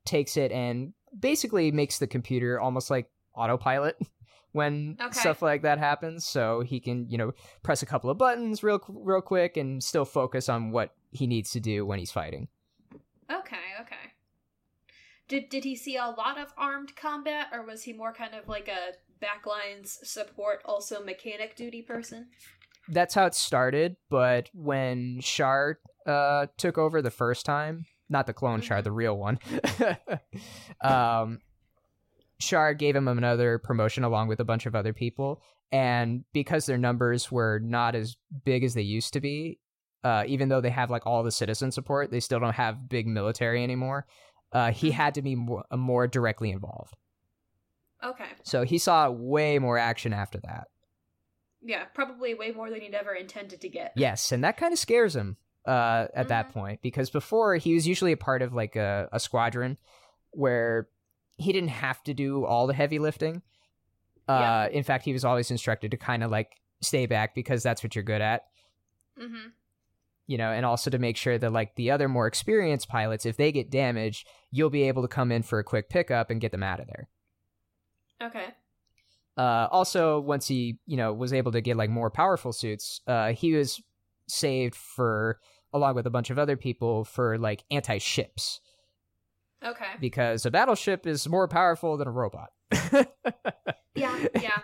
Speaker 2: takes it and basically makes the computer almost like autopilot when
Speaker 1: Okay.
Speaker 2: stuff like that happens so he can you know press a couple of buttons real real quick and still focus on what he needs to do when he's fighting
Speaker 1: Okay, okay. Did did he see a lot of armed combat or was he more kind of like a backlines support also mechanic duty person?
Speaker 2: that's how it started but when Char uh took over the first time not the clone
Speaker 1: Char
Speaker 2: the real one um Char gave him another promotion along with a bunch of other people and because their numbers were not as big as they used to be uh even though they have like all the citizen support they still don't have big military anymore uh he had to be more, more directly involved
Speaker 1: Okay.
Speaker 2: so he saw way more action after that
Speaker 1: Yeah, probably way more than he'd ever intended to get.
Speaker 2: Yes, and that kind of scares him uh, at that
Speaker 1: Mhm.
Speaker 2: point because before he was usually a part of like a, a squadron where he didn't have to do all the heavy lifting. Uh, In fact, he was always instructed to kind of like stay back because that's what you're good at,
Speaker 1: Mm-hmm.
Speaker 2: you know, and also to make sure that like the other more experienced pilots, if they get damaged, you'll be able to come in for a quick pickup and get them out of there.
Speaker 1: Okay.
Speaker 2: Uh, also, once he you know was able to get like more powerful suits, uh, he was saved for along with a bunch of other people for like anti ships
Speaker 1: Okay.
Speaker 2: because a battleship is more powerful than a robot.
Speaker 1: Yeah, yeah.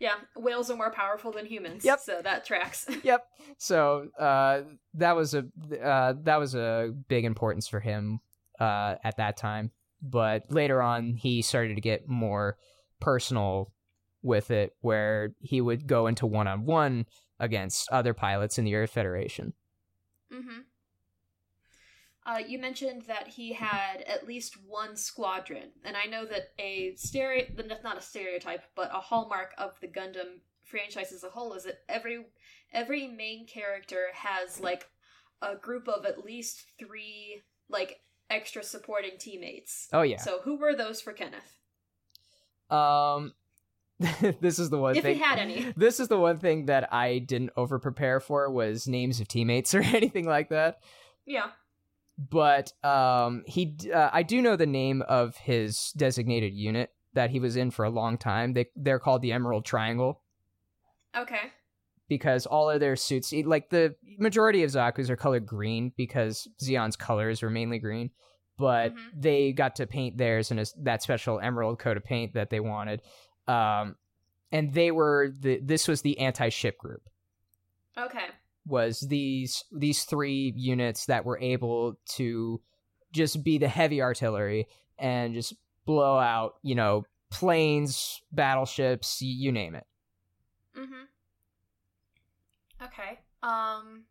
Speaker 1: Yeah, whales are more powerful than humans.
Speaker 2: Yep.
Speaker 1: So that tracks.
Speaker 2: yep. So uh, that was a uh, that was a big importance for him uh, at that time. But later on, he started to get more personal with it, where he would go into one on one against other pilots in the Earth Federation.
Speaker 1: mm-hmm. Uh, you mentioned that he had at least one squadron, and I know that a stereo not a stereotype, but a hallmark of the Gundam franchise as a whole is that every every main character has like a group of at least three like extra supporting teammates.
Speaker 2: Oh yeah.
Speaker 1: So who were those for Kenneth?
Speaker 2: Um, this is the one
Speaker 1: If
Speaker 2: thing.
Speaker 1: he had any.
Speaker 2: This is the one thing that I didn't over prepare for was names of teammates or anything like that.
Speaker 1: Yeah.
Speaker 2: But um, he, uh, I do know the name of his designated unit that he was in for a long time. They they're called the Emerald Triangle
Speaker 1: Okay.
Speaker 2: Because all of their suits, like the majority of Zaku's, are colored green because Zeon's colors were mainly green. But
Speaker 1: Mhm.
Speaker 2: they got to paint theirs in a, that special emerald coat of paint that they wanted. Um, and they were the this was the anti-ship group.
Speaker 1: Okay.
Speaker 2: was these these three units that were able to just be the heavy artillery and just blow out, you know, planes, battleships, you name it.
Speaker 1: Mm-hmm. Okay. Um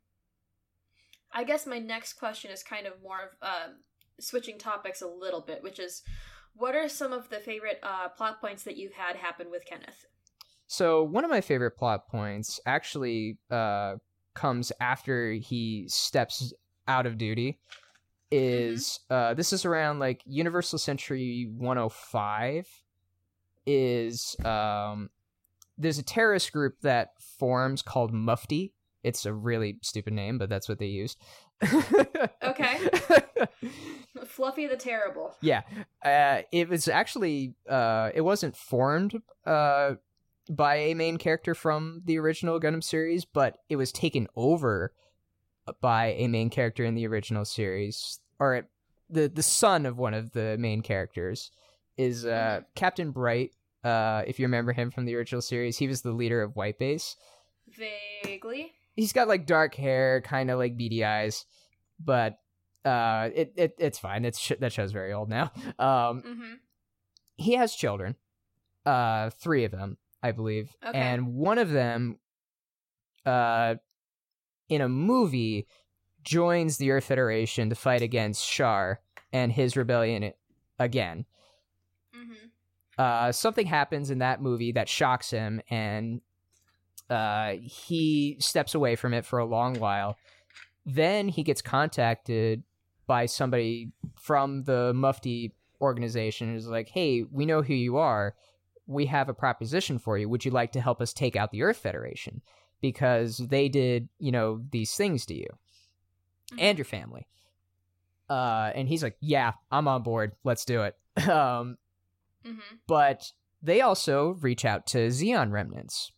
Speaker 1: I guess my next question is kind of more of um switching topics a little bit, which is what are some of the favorite uh plot points that you've had happen with Kenneth?
Speaker 2: So one of my favorite plot points actually uh, comes after he steps out of duty. Is uh, this is around like Universal Century 105? Is um, there's a terrorist group that forms called Mufti. It's a really stupid name, but that's what they used.
Speaker 1: Okay. Fluffy the Terrible.
Speaker 2: Yeah, uh, it was actually uh, it wasn't formed uh, by a main character from the original Gundam series, but it was taken over by a main character in the original series, or the the son of one of the main characters is uh, Captain Bright. Uh, if you remember him from the original series, he was the leader of White Base.
Speaker 1: Vaguely.
Speaker 2: He's got like dark hair, kind of like beady eyes, but uh, it, it it's fine. It's sh- that show's very old now. Um,
Speaker 1: Mm-hmm.
Speaker 2: he has children uh three of them i believe
Speaker 1: Okay.
Speaker 2: and one of them uh in a movie joins the earth federation to fight against Char and his rebellion again
Speaker 1: Mm-hmm.
Speaker 2: Uh something happens in that movie that shocks him and uh he steps away from it for a long while. Then he gets contacted by somebody from the mufti organization who's like hey we know who you are. We have a proposition for you. Would you like to help us take out the earth federation? Because they did you know these things to you and your family. Uh and he's like yeah i'm on board. Let's do it. Um
Speaker 1: Mm-hmm.
Speaker 2: but they also reach out to Zeon remnants.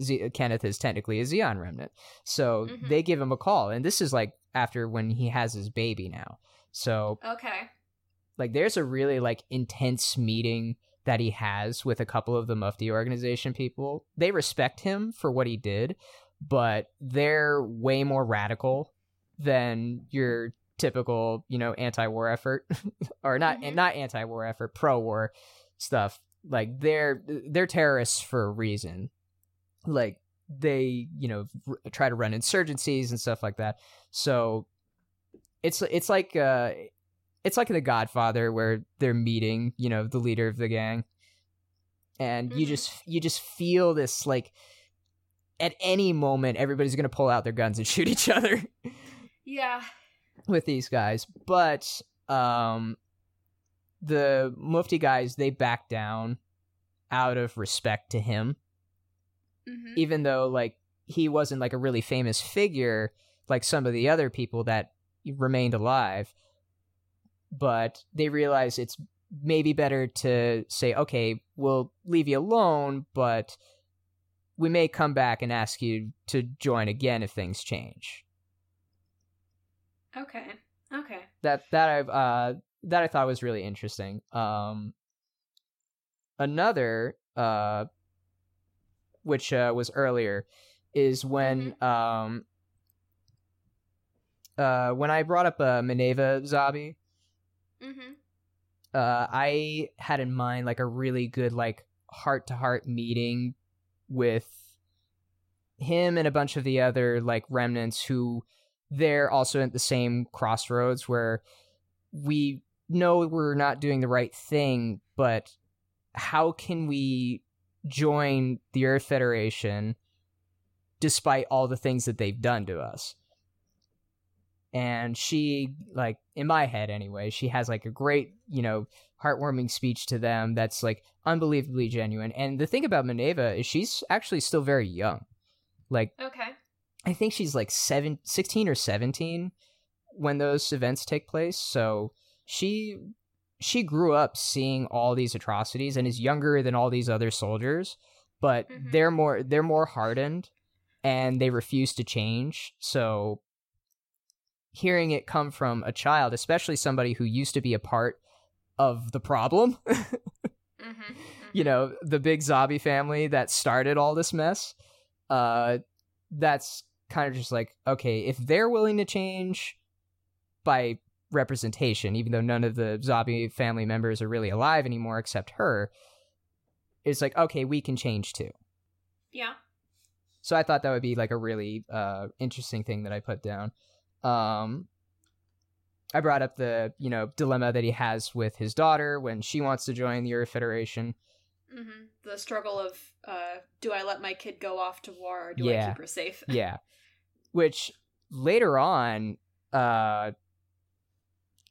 Speaker 2: Ze- Kenneth is technically a Zeon remnant, so
Speaker 1: Mhm.
Speaker 2: they give him a call, and this is like after when he has his baby now. So
Speaker 1: Okay.
Speaker 2: like, there's a really like intense meeting that he has with a couple of the Mufti organization people. They respect him for what he did, but they're way more radical than your typical, you know, anti-war effort or not
Speaker 1: Mhm.
Speaker 2: not anti-war effort, pro-war stuff. Like they're they're terrorists for a reason. Like they, you know, r- try to run insurgencies and stuff like that. So it's it's like uh it's like The Godfather where they're meeting, you know, the leader of the gang. And you
Speaker 1: Mhm.
Speaker 2: just you just feel this like at any moment everybody's going to pull out their guns and shoot each other
Speaker 1: Yeah.
Speaker 2: With these guys. But um the Mufti guys they back down out of respect to him
Speaker 1: Mm-hmm.
Speaker 2: even though like he wasn't like a really famous figure like some of the other people that remained alive but they realize it's maybe better to say, okay, we'll leave you alone, but we may come back and ask you to join again if things change.
Speaker 1: Okay. Okay.
Speaker 2: That that I've uh that I thought was really interesting. Um another uh which uh was earlier is when um uh when I brought up uh Mineva Zabi,
Speaker 1: Mm-hmm.
Speaker 2: uh I had in mind like a really good like heart to heart meeting with him and a bunch of the other like remnants who they're also at the same crossroads where we know we're not doing the right thing, but how can we join the Earth Federation despite all the things that they've done to us? And she, like, in my head anyway, she has like a great, you know, heartwarming speech to them that's like unbelievably genuine. And the thing about Mineva is she's actually still very young. Like,
Speaker 1: Okay.
Speaker 2: I think she's like seven, 16 or 17 when those events take place. So she she grew up seeing all these atrocities and is younger than all these other soldiers, but
Speaker 1: Mhm.
Speaker 2: they're more they're more hardened and they refuse to change. So hearing it come from a child, especially somebody who used to be a part of the problem,
Speaker 1: Mm-hmm.
Speaker 2: you know, the big Zabi family that started all this mess, uh, that's kind of just like, okay, if they're willing to change by representation, even though none of the Zabi family members are really alive anymore except her, it's like, okay, we can change too.
Speaker 1: Yeah.
Speaker 2: So I thought that would be like a really uh, interesting thing that I put down. Um, I brought up the you know dilemma that he has with his daughter when she wants to join the Earth Federation.
Speaker 1: Mm-hmm. The struggle of uh, do I let my kid go off to war or do I keep her safe?
Speaker 2: yeah, which later on, uh,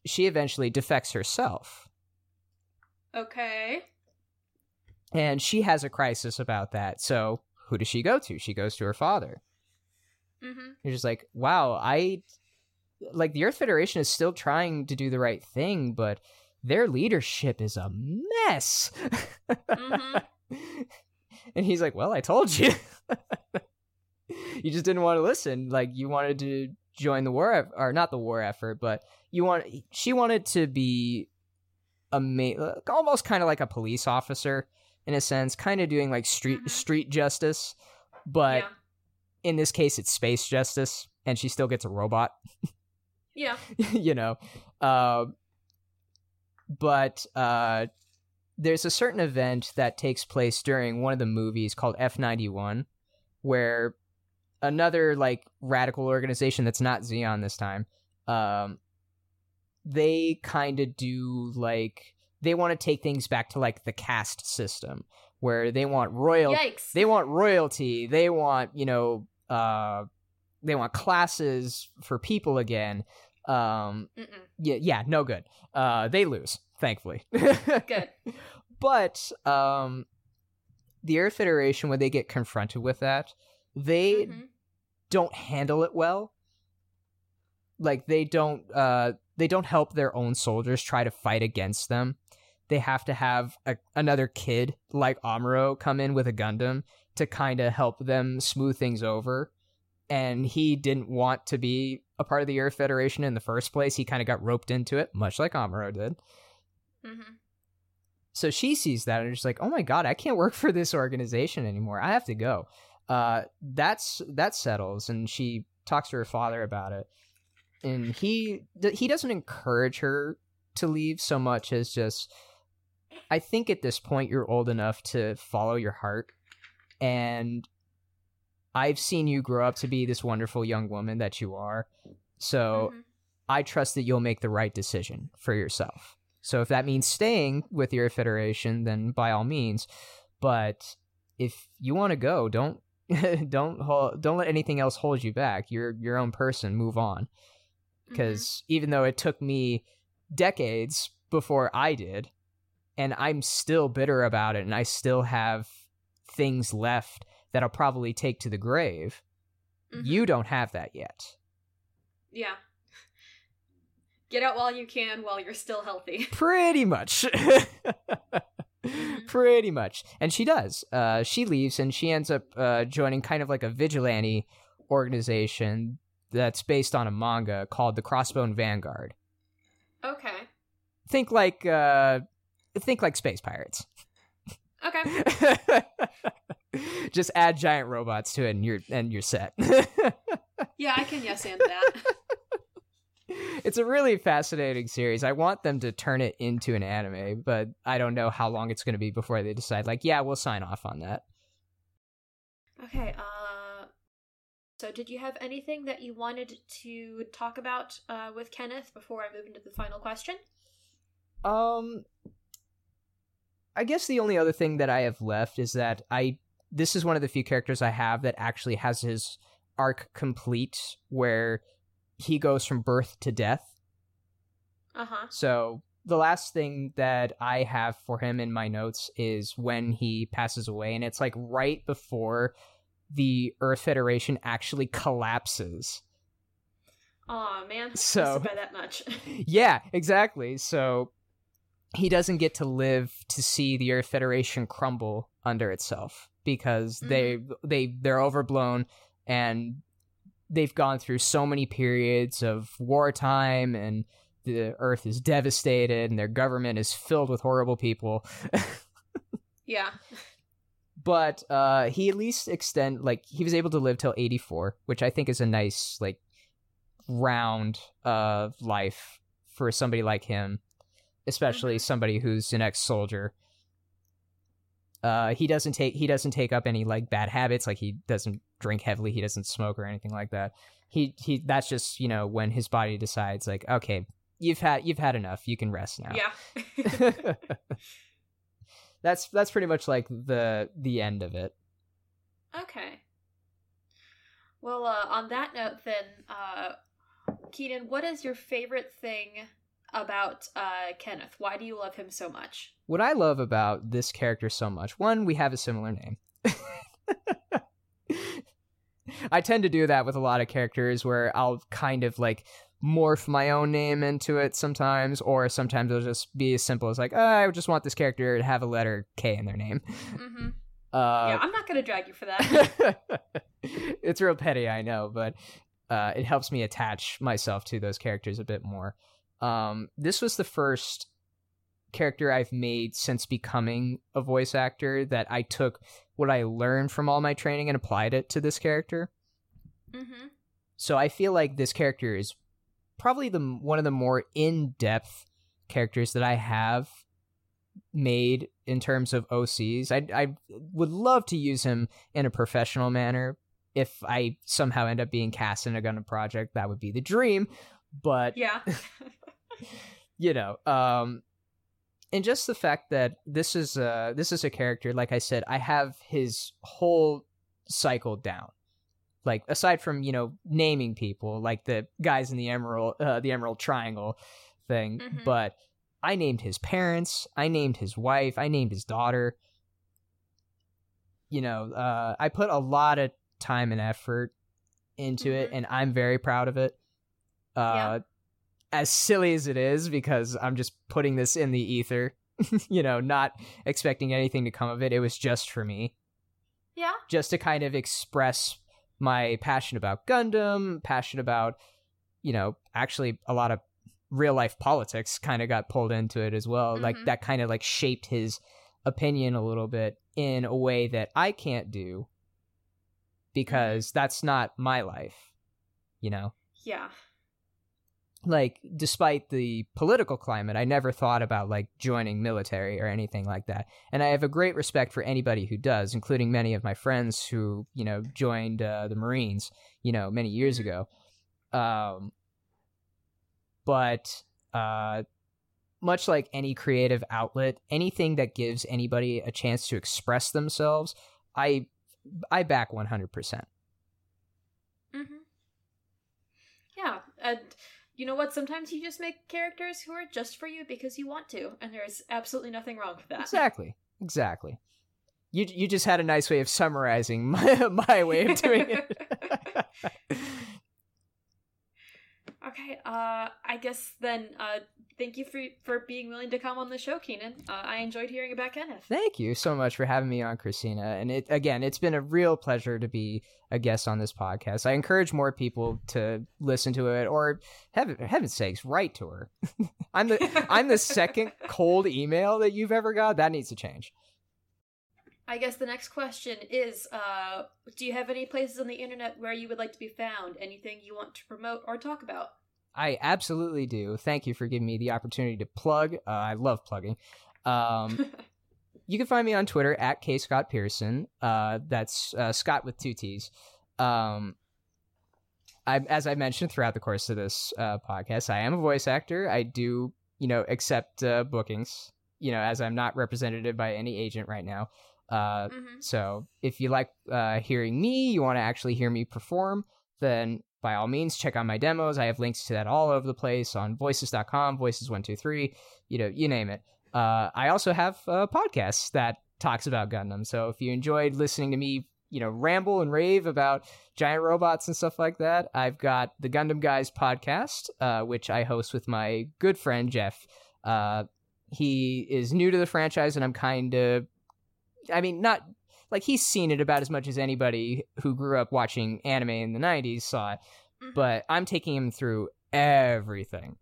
Speaker 2: she eventually defects herself,
Speaker 1: Okay.
Speaker 2: and she has a crisis about that. So who does she go to? She goes to her father.
Speaker 1: Mm-hmm.
Speaker 2: You're just like, wow, I like the Earth Federation is still trying to do the right thing, but their leadership is a mess.
Speaker 1: Mhm.
Speaker 2: and he's like, well, I told you. you just didn't want to listen. Like you wanted to join the war, or not the war effort, but you want. She wanted to be a ma- almost kind of like a police officer in a sense, kind of doing like street
Speaker 1: Mhm.
Speaker 2: street justice, but
Speaker 1: yeah.
Speaker 2: in this case it's space justice and she still gets a robot
Speaker 1: Yeah.
Speaker 2: you know uh, but uh, there's a certain event that takes place during one of the movies called f91 where another like radical organization that's not zeon this time um, they kind of do like they want to take things back to like the caste system where they want royal
Speaker 1: Yikes.
Speaker 2: they want royalty they want you know uh they want classes for people again um
Speaker 1: Mm-mm.
Speaker 2: yeah yeah no good uh they lose thankfully
Speaker 1: Good.
Speaker 2: but um the earth federation when they get confronted with that they
Speaker 1: Mhm.
Speaker 2: Don't handle it well like they don't uh they don't help their own soldiers try to fight against them they have to have a, another kid like amuro come in with a gundam to kind of help them smooth things over and he didn't want to be a part of the earth federation in the first place he kind of got roped into it much like amuro did
Speaker 1: Mhm.
Speaker 2: so she sees that and she's like, "Oh my god, I can't work for this organization anymore. I have to go." Uh, that's that settles, and she talks to her father about it, and he he doesn't encourage her to leave so much as just, I think at this point you're old enough to follow your heart, and I've seen you grow up to be this wonderful young woman that you are, so.
Speaker 1: Mhm.
Speaker 2: I trust that you'll make the right decision for yourself. So if that means staying with your federation, then by all means. But if you want to go, don't don't hold, don't let anything else hold you back. You're your own person. Move on. Because even though it took me decades before I did, and I'm still bitter about it, and I still have things left that I'll probably take to the grave.
Speaker 1: Mhm.
Speaker 2: You don't have that yet.
Speaker 1: Yeah. Get out while you can while you're still healthy.
Speaker 2: Pretty much. Pretty much. And she does. Uh, she leaves and she ends up uh, joining kind of like a vigilante organization that's based on a manga called the Crossbone Vanguard.
Speaker 1: Okay.
Speaker 2: Think like uh, think like space pirates.
Speaker 1: Okay.
Speaker 2: Just add giant robots to it and you're and you're set.
Speaker 1: yeah, I can yes and that.
Speaker 2: It's a really fascinating series. I want them to turn it into an anime, but I don't know how long it's going to be before they decide like, yeah, we'll sign off on that.
Speaker 1: Okay, uh so did you have anything that you wanted to talk about uh with Kenneth before I move into the final question?
Speaker 2: Um I guess the only other thing that I have left is that I this is one of the few characters I have that actually has his arc complete where he goes from birth to death.
Speaker 1: Uh-huh.
Speaker 2: So the last thing that I have for him in my notes is when he passes away and it's like right before the Earth Federation actually collapses.
Speaker 1: Aw, man.
Speaker 2: So-
Speaker 1: by that much.
Speaker 2: yeah, exactly. So he doesn't get to live to see the Earth Federation crumble under itself because they they they're overblown and they've gone through so many periods of wartime and the earth is devastated and their government is filled with horrible people
Speaker 1: yeah.
Speaker 2: but uh he at least extend like he was able to live till 84 which i think is a nice like round uh life for somebody like him especially
Speaker 1: Mhm.
Speaker 2: somebody who's an ex-soldier uh he doesn't take he doesn't take up any like bad habits like he doesn't drink heavily he doesn't smoke or anything like that he he that's just you know when his body decides like okay you've had you've had enough you can rest now
Speaker 1: Yeah.
Speaker 2: that's that's pretty much like the the end of it
Speaker 1: okay. Well, uh, on that note, then, uh, Keenan, what is your favorite thing about uh, Kenneth? Why do you love him so much?
Speaker 2: what i love about this character so much one we have a similar name i tend to do that with a lot of characters where i'll kind of like morph my own name into it sometimes or sometimes it'll just be as simple as like oh, i just want this character to have a letter k in their name
Speaker 1: Mm-hmm.
Speaker 2: uh,
Speaker 1: yeah, I'm not gonna drag you for that.
Speaker 2: it's real petty, I know, but uh, it helps me attach myself to those characters a bit more. Um, this was the first character I've made since becoming a voice actor that I took what I learned from all my training and applied it to this character.
Speaker 1: mm-hmm.
Speaker 2: So I feel like this character is probably the one of the more in-depth characters that I have made in terms of OCs. I I would love to use him in a professional manner. If I somehow end up being cast in a Gundam project, that would be the dream. But
Speaker 1: Yeah.
Speaker 2: you know, um, and just the fact that this is uh this is a character, like I said, I have his whole cycle down. Like aside from you know naming people, like the guys in the emerald, uh, the Emerald Triangle thing,
Speaker 1: Mhm.
Speaker 2: but I named his parents, I named his wife, I named his daughter. You know, uh, I put a lot of time and effort into it,
Speaker 1: Mhm.
Speaker 2: and I'm very proud of it. Uh, As silly as it is, because I'm just putting this in the ether, you know, not expecting anything to come of it. It was just for me,
Speaker 1: yeah.
Speaker 2: just to kind of express my passion about Gundam, passion about, you know, actually a lot of real life politics kind of got pulled into it as well. Like
Speaker 1: Mhm.
Speaker 2: that kind of like shaped his opinion a little bit in a way that I can't do because that's not my life, you know?
Speaker 1: Yeah.
Speaker 2: Like, despite the political climate, I never thought about like joining military or anything like that. And I have a great respect for anybody who does, including many of my friends who, you know, joined uh, the Marines, you know, many years ago. Um, but uh, much like any creative outlet, anything that gives anybody a chance to express themselves, I I back one hundred percent.
Speaker 1: Mm-hmm. Yeah, and you know what? Sometimes you just make characters who are just for you because you want to, and there's absolutely nothing wrong with that.
Speaker 2: Exactly. Exactly. You you just had a nice way of summarizing my my way of doing it.
Speaker 1: Okay, uh, I guess then, uh, thank you for for being willing to come on the show, Keenan. Uh, I enjoyed hearing about Kenneth.
Speaker 2: Thank you so much for having me on, Christina. And it again, it's been a real pleasure to be a guest on this podcast. I encourage more people to listen to it, or heaven, heaven's sakes, write to her. I'm the I'm the second cold email that you've ever got. That needs to change.
Speaker 1: I guess the next question is uh, Do you have any places on the internet where you would like to be found? Anything you want to promote or talk about?
Speaker 2: I absolutely do. Thank you for giving me the opportunity to plug. Uh, I love plugging. Um, you can find me on Twitter at K Scott Pierson. Uh, that's uh, Scott with two T's. Um, I, as I mentioned throughout the course of this uh, podcast, I am a voice actor. I do, you know, accept uh, bookings. You know, as I'm not represented by any agent right now. Uh,
Speaker 1: Mhm.
Speaker 2: So if you like uh, hearing me, you want to actually hear me perform, then by all means check out my demos. I have links to that all over the place on voices.com, voices123, you know, you name it. Uh, I also have a podcast that talks about Gundam. So if you enjoyed listening to me, you know, ramble and rave about giant robots and stuff like that, I've got the Gundam Guys podcast, uh, which I host with my good friend Jeff. Uh, he is new to the franchise, and I'm kind of I mean, not like he's seen it about as much as anybody who grew up watching anime in the 90s saw it,
Speaker 1: Mhm.
Speaker 2: but I'm taking him through everything.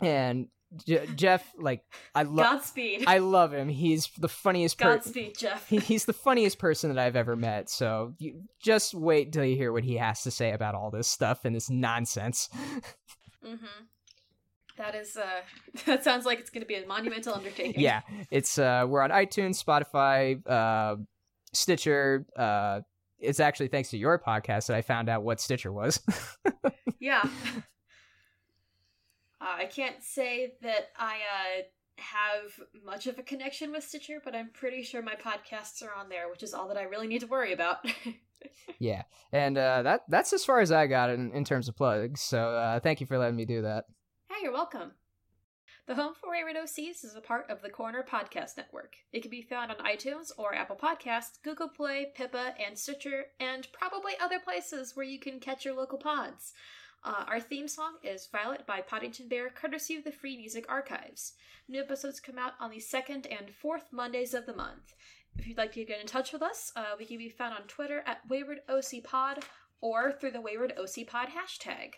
Speaker 2: And Jeff, like, I love.
Speaker 1: Godspeed.
Speaker 2: I love him. He's the funniest person.
Speaker 1: Godspeed, Jeff.
Speaker 2: He, he's the funniest person that I've ever met. So you just wait till you hear what he has to say about all this stuff and this nonsense.
Speaker 1: mm-hmm. That is, uh, that sounds like it's going to be a monumental undertaking.
Speaker 2: yeah, it's uh, we're on iTunes, Spotify, uh, Stitcher. Uh, it's actually thanks to your podcast that I found out what Stitcher was.
Speaker 1: Yeah. Uh, I can't say that I uh, have much of a connection with Stitcher, but I'm pretty sure my podcasts are on there, which is all that I really need to worry about.
Speaker 2: yeah, and uh, that that's as far as I got in, in terms of plugs. So uh, thank you for letting me do that.
Speaker 1: Hey, you're welcome. The Home for Wayward OCs is a part of the Corner Podcast Network. It can be found on iTunes or Apple Podcasts, Google Play, Pippa, and Stitcher, and probably other places where you can catch your local pods. Uh, our theme song is Violet by Podington Bear, courtesy of the Free Music Archives. New episodes come out on the second and fourth Mondays of the month. If you'd like to get in touch with us, uh, we can be found on Twitter at WaywardOCPod or through the WaywardOCPod hashtag.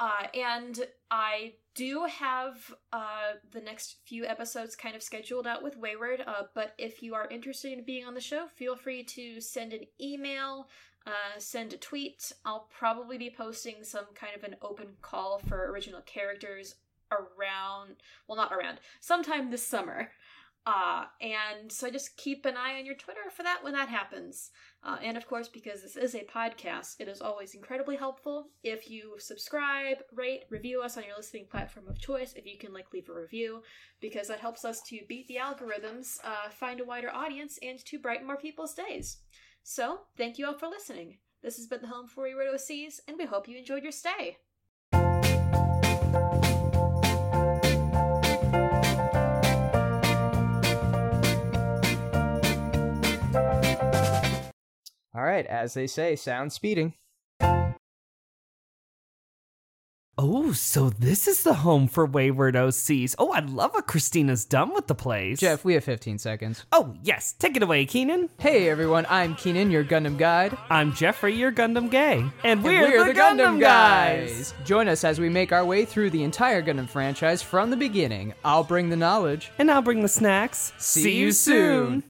Speaker 1: Uh, and I do have uh, the next few episodes kind of scheduled out with Wayward, uh, but if you are interested in being on the show, feel free to send an email, uh, send a tweet. I'll probably be posting some kind of an open call for original characters around, well, not around, sometime this summer. Uh, and so just keep an eye on your Twitter for that when that happens. Uh, and of course, because this is a podcast, it is always incredibly helpful if you subscribe, rate, review us on your listening platform of choice. If you can like leave a review, because that helps us to beat the algorithms, uh, find a wider audience, and to brighten more people's days. So, thank you all for listening. This has been the home for You Weird OCs, and we hope you enjoyed your stay.
Speaker 2: All right, as they say, sound speeding.
Speaker 3: Oh, so this is the home for wayward OCs. Oh, I love what Christina's done with the place.
Speaker 2: Jeff, we have 15 seconds.
Speaker 3: Oh, yes. Take it away, Keenan.
Speaker 2: Hey everyone, I'm Keenan, your Gundam guide.
Speaker 3: I'm Jeffrey, your Gundam gay. And
Speaker 2: And
Speaker 3: we're, the, Gundam, guys.
Speaker 2: Join us as we make our way through the entire Gundam franchise from the beginning. I'll bring the knowledge.
Speaker 3: And I'll bring the snacks.
Speaker 2: See you soon.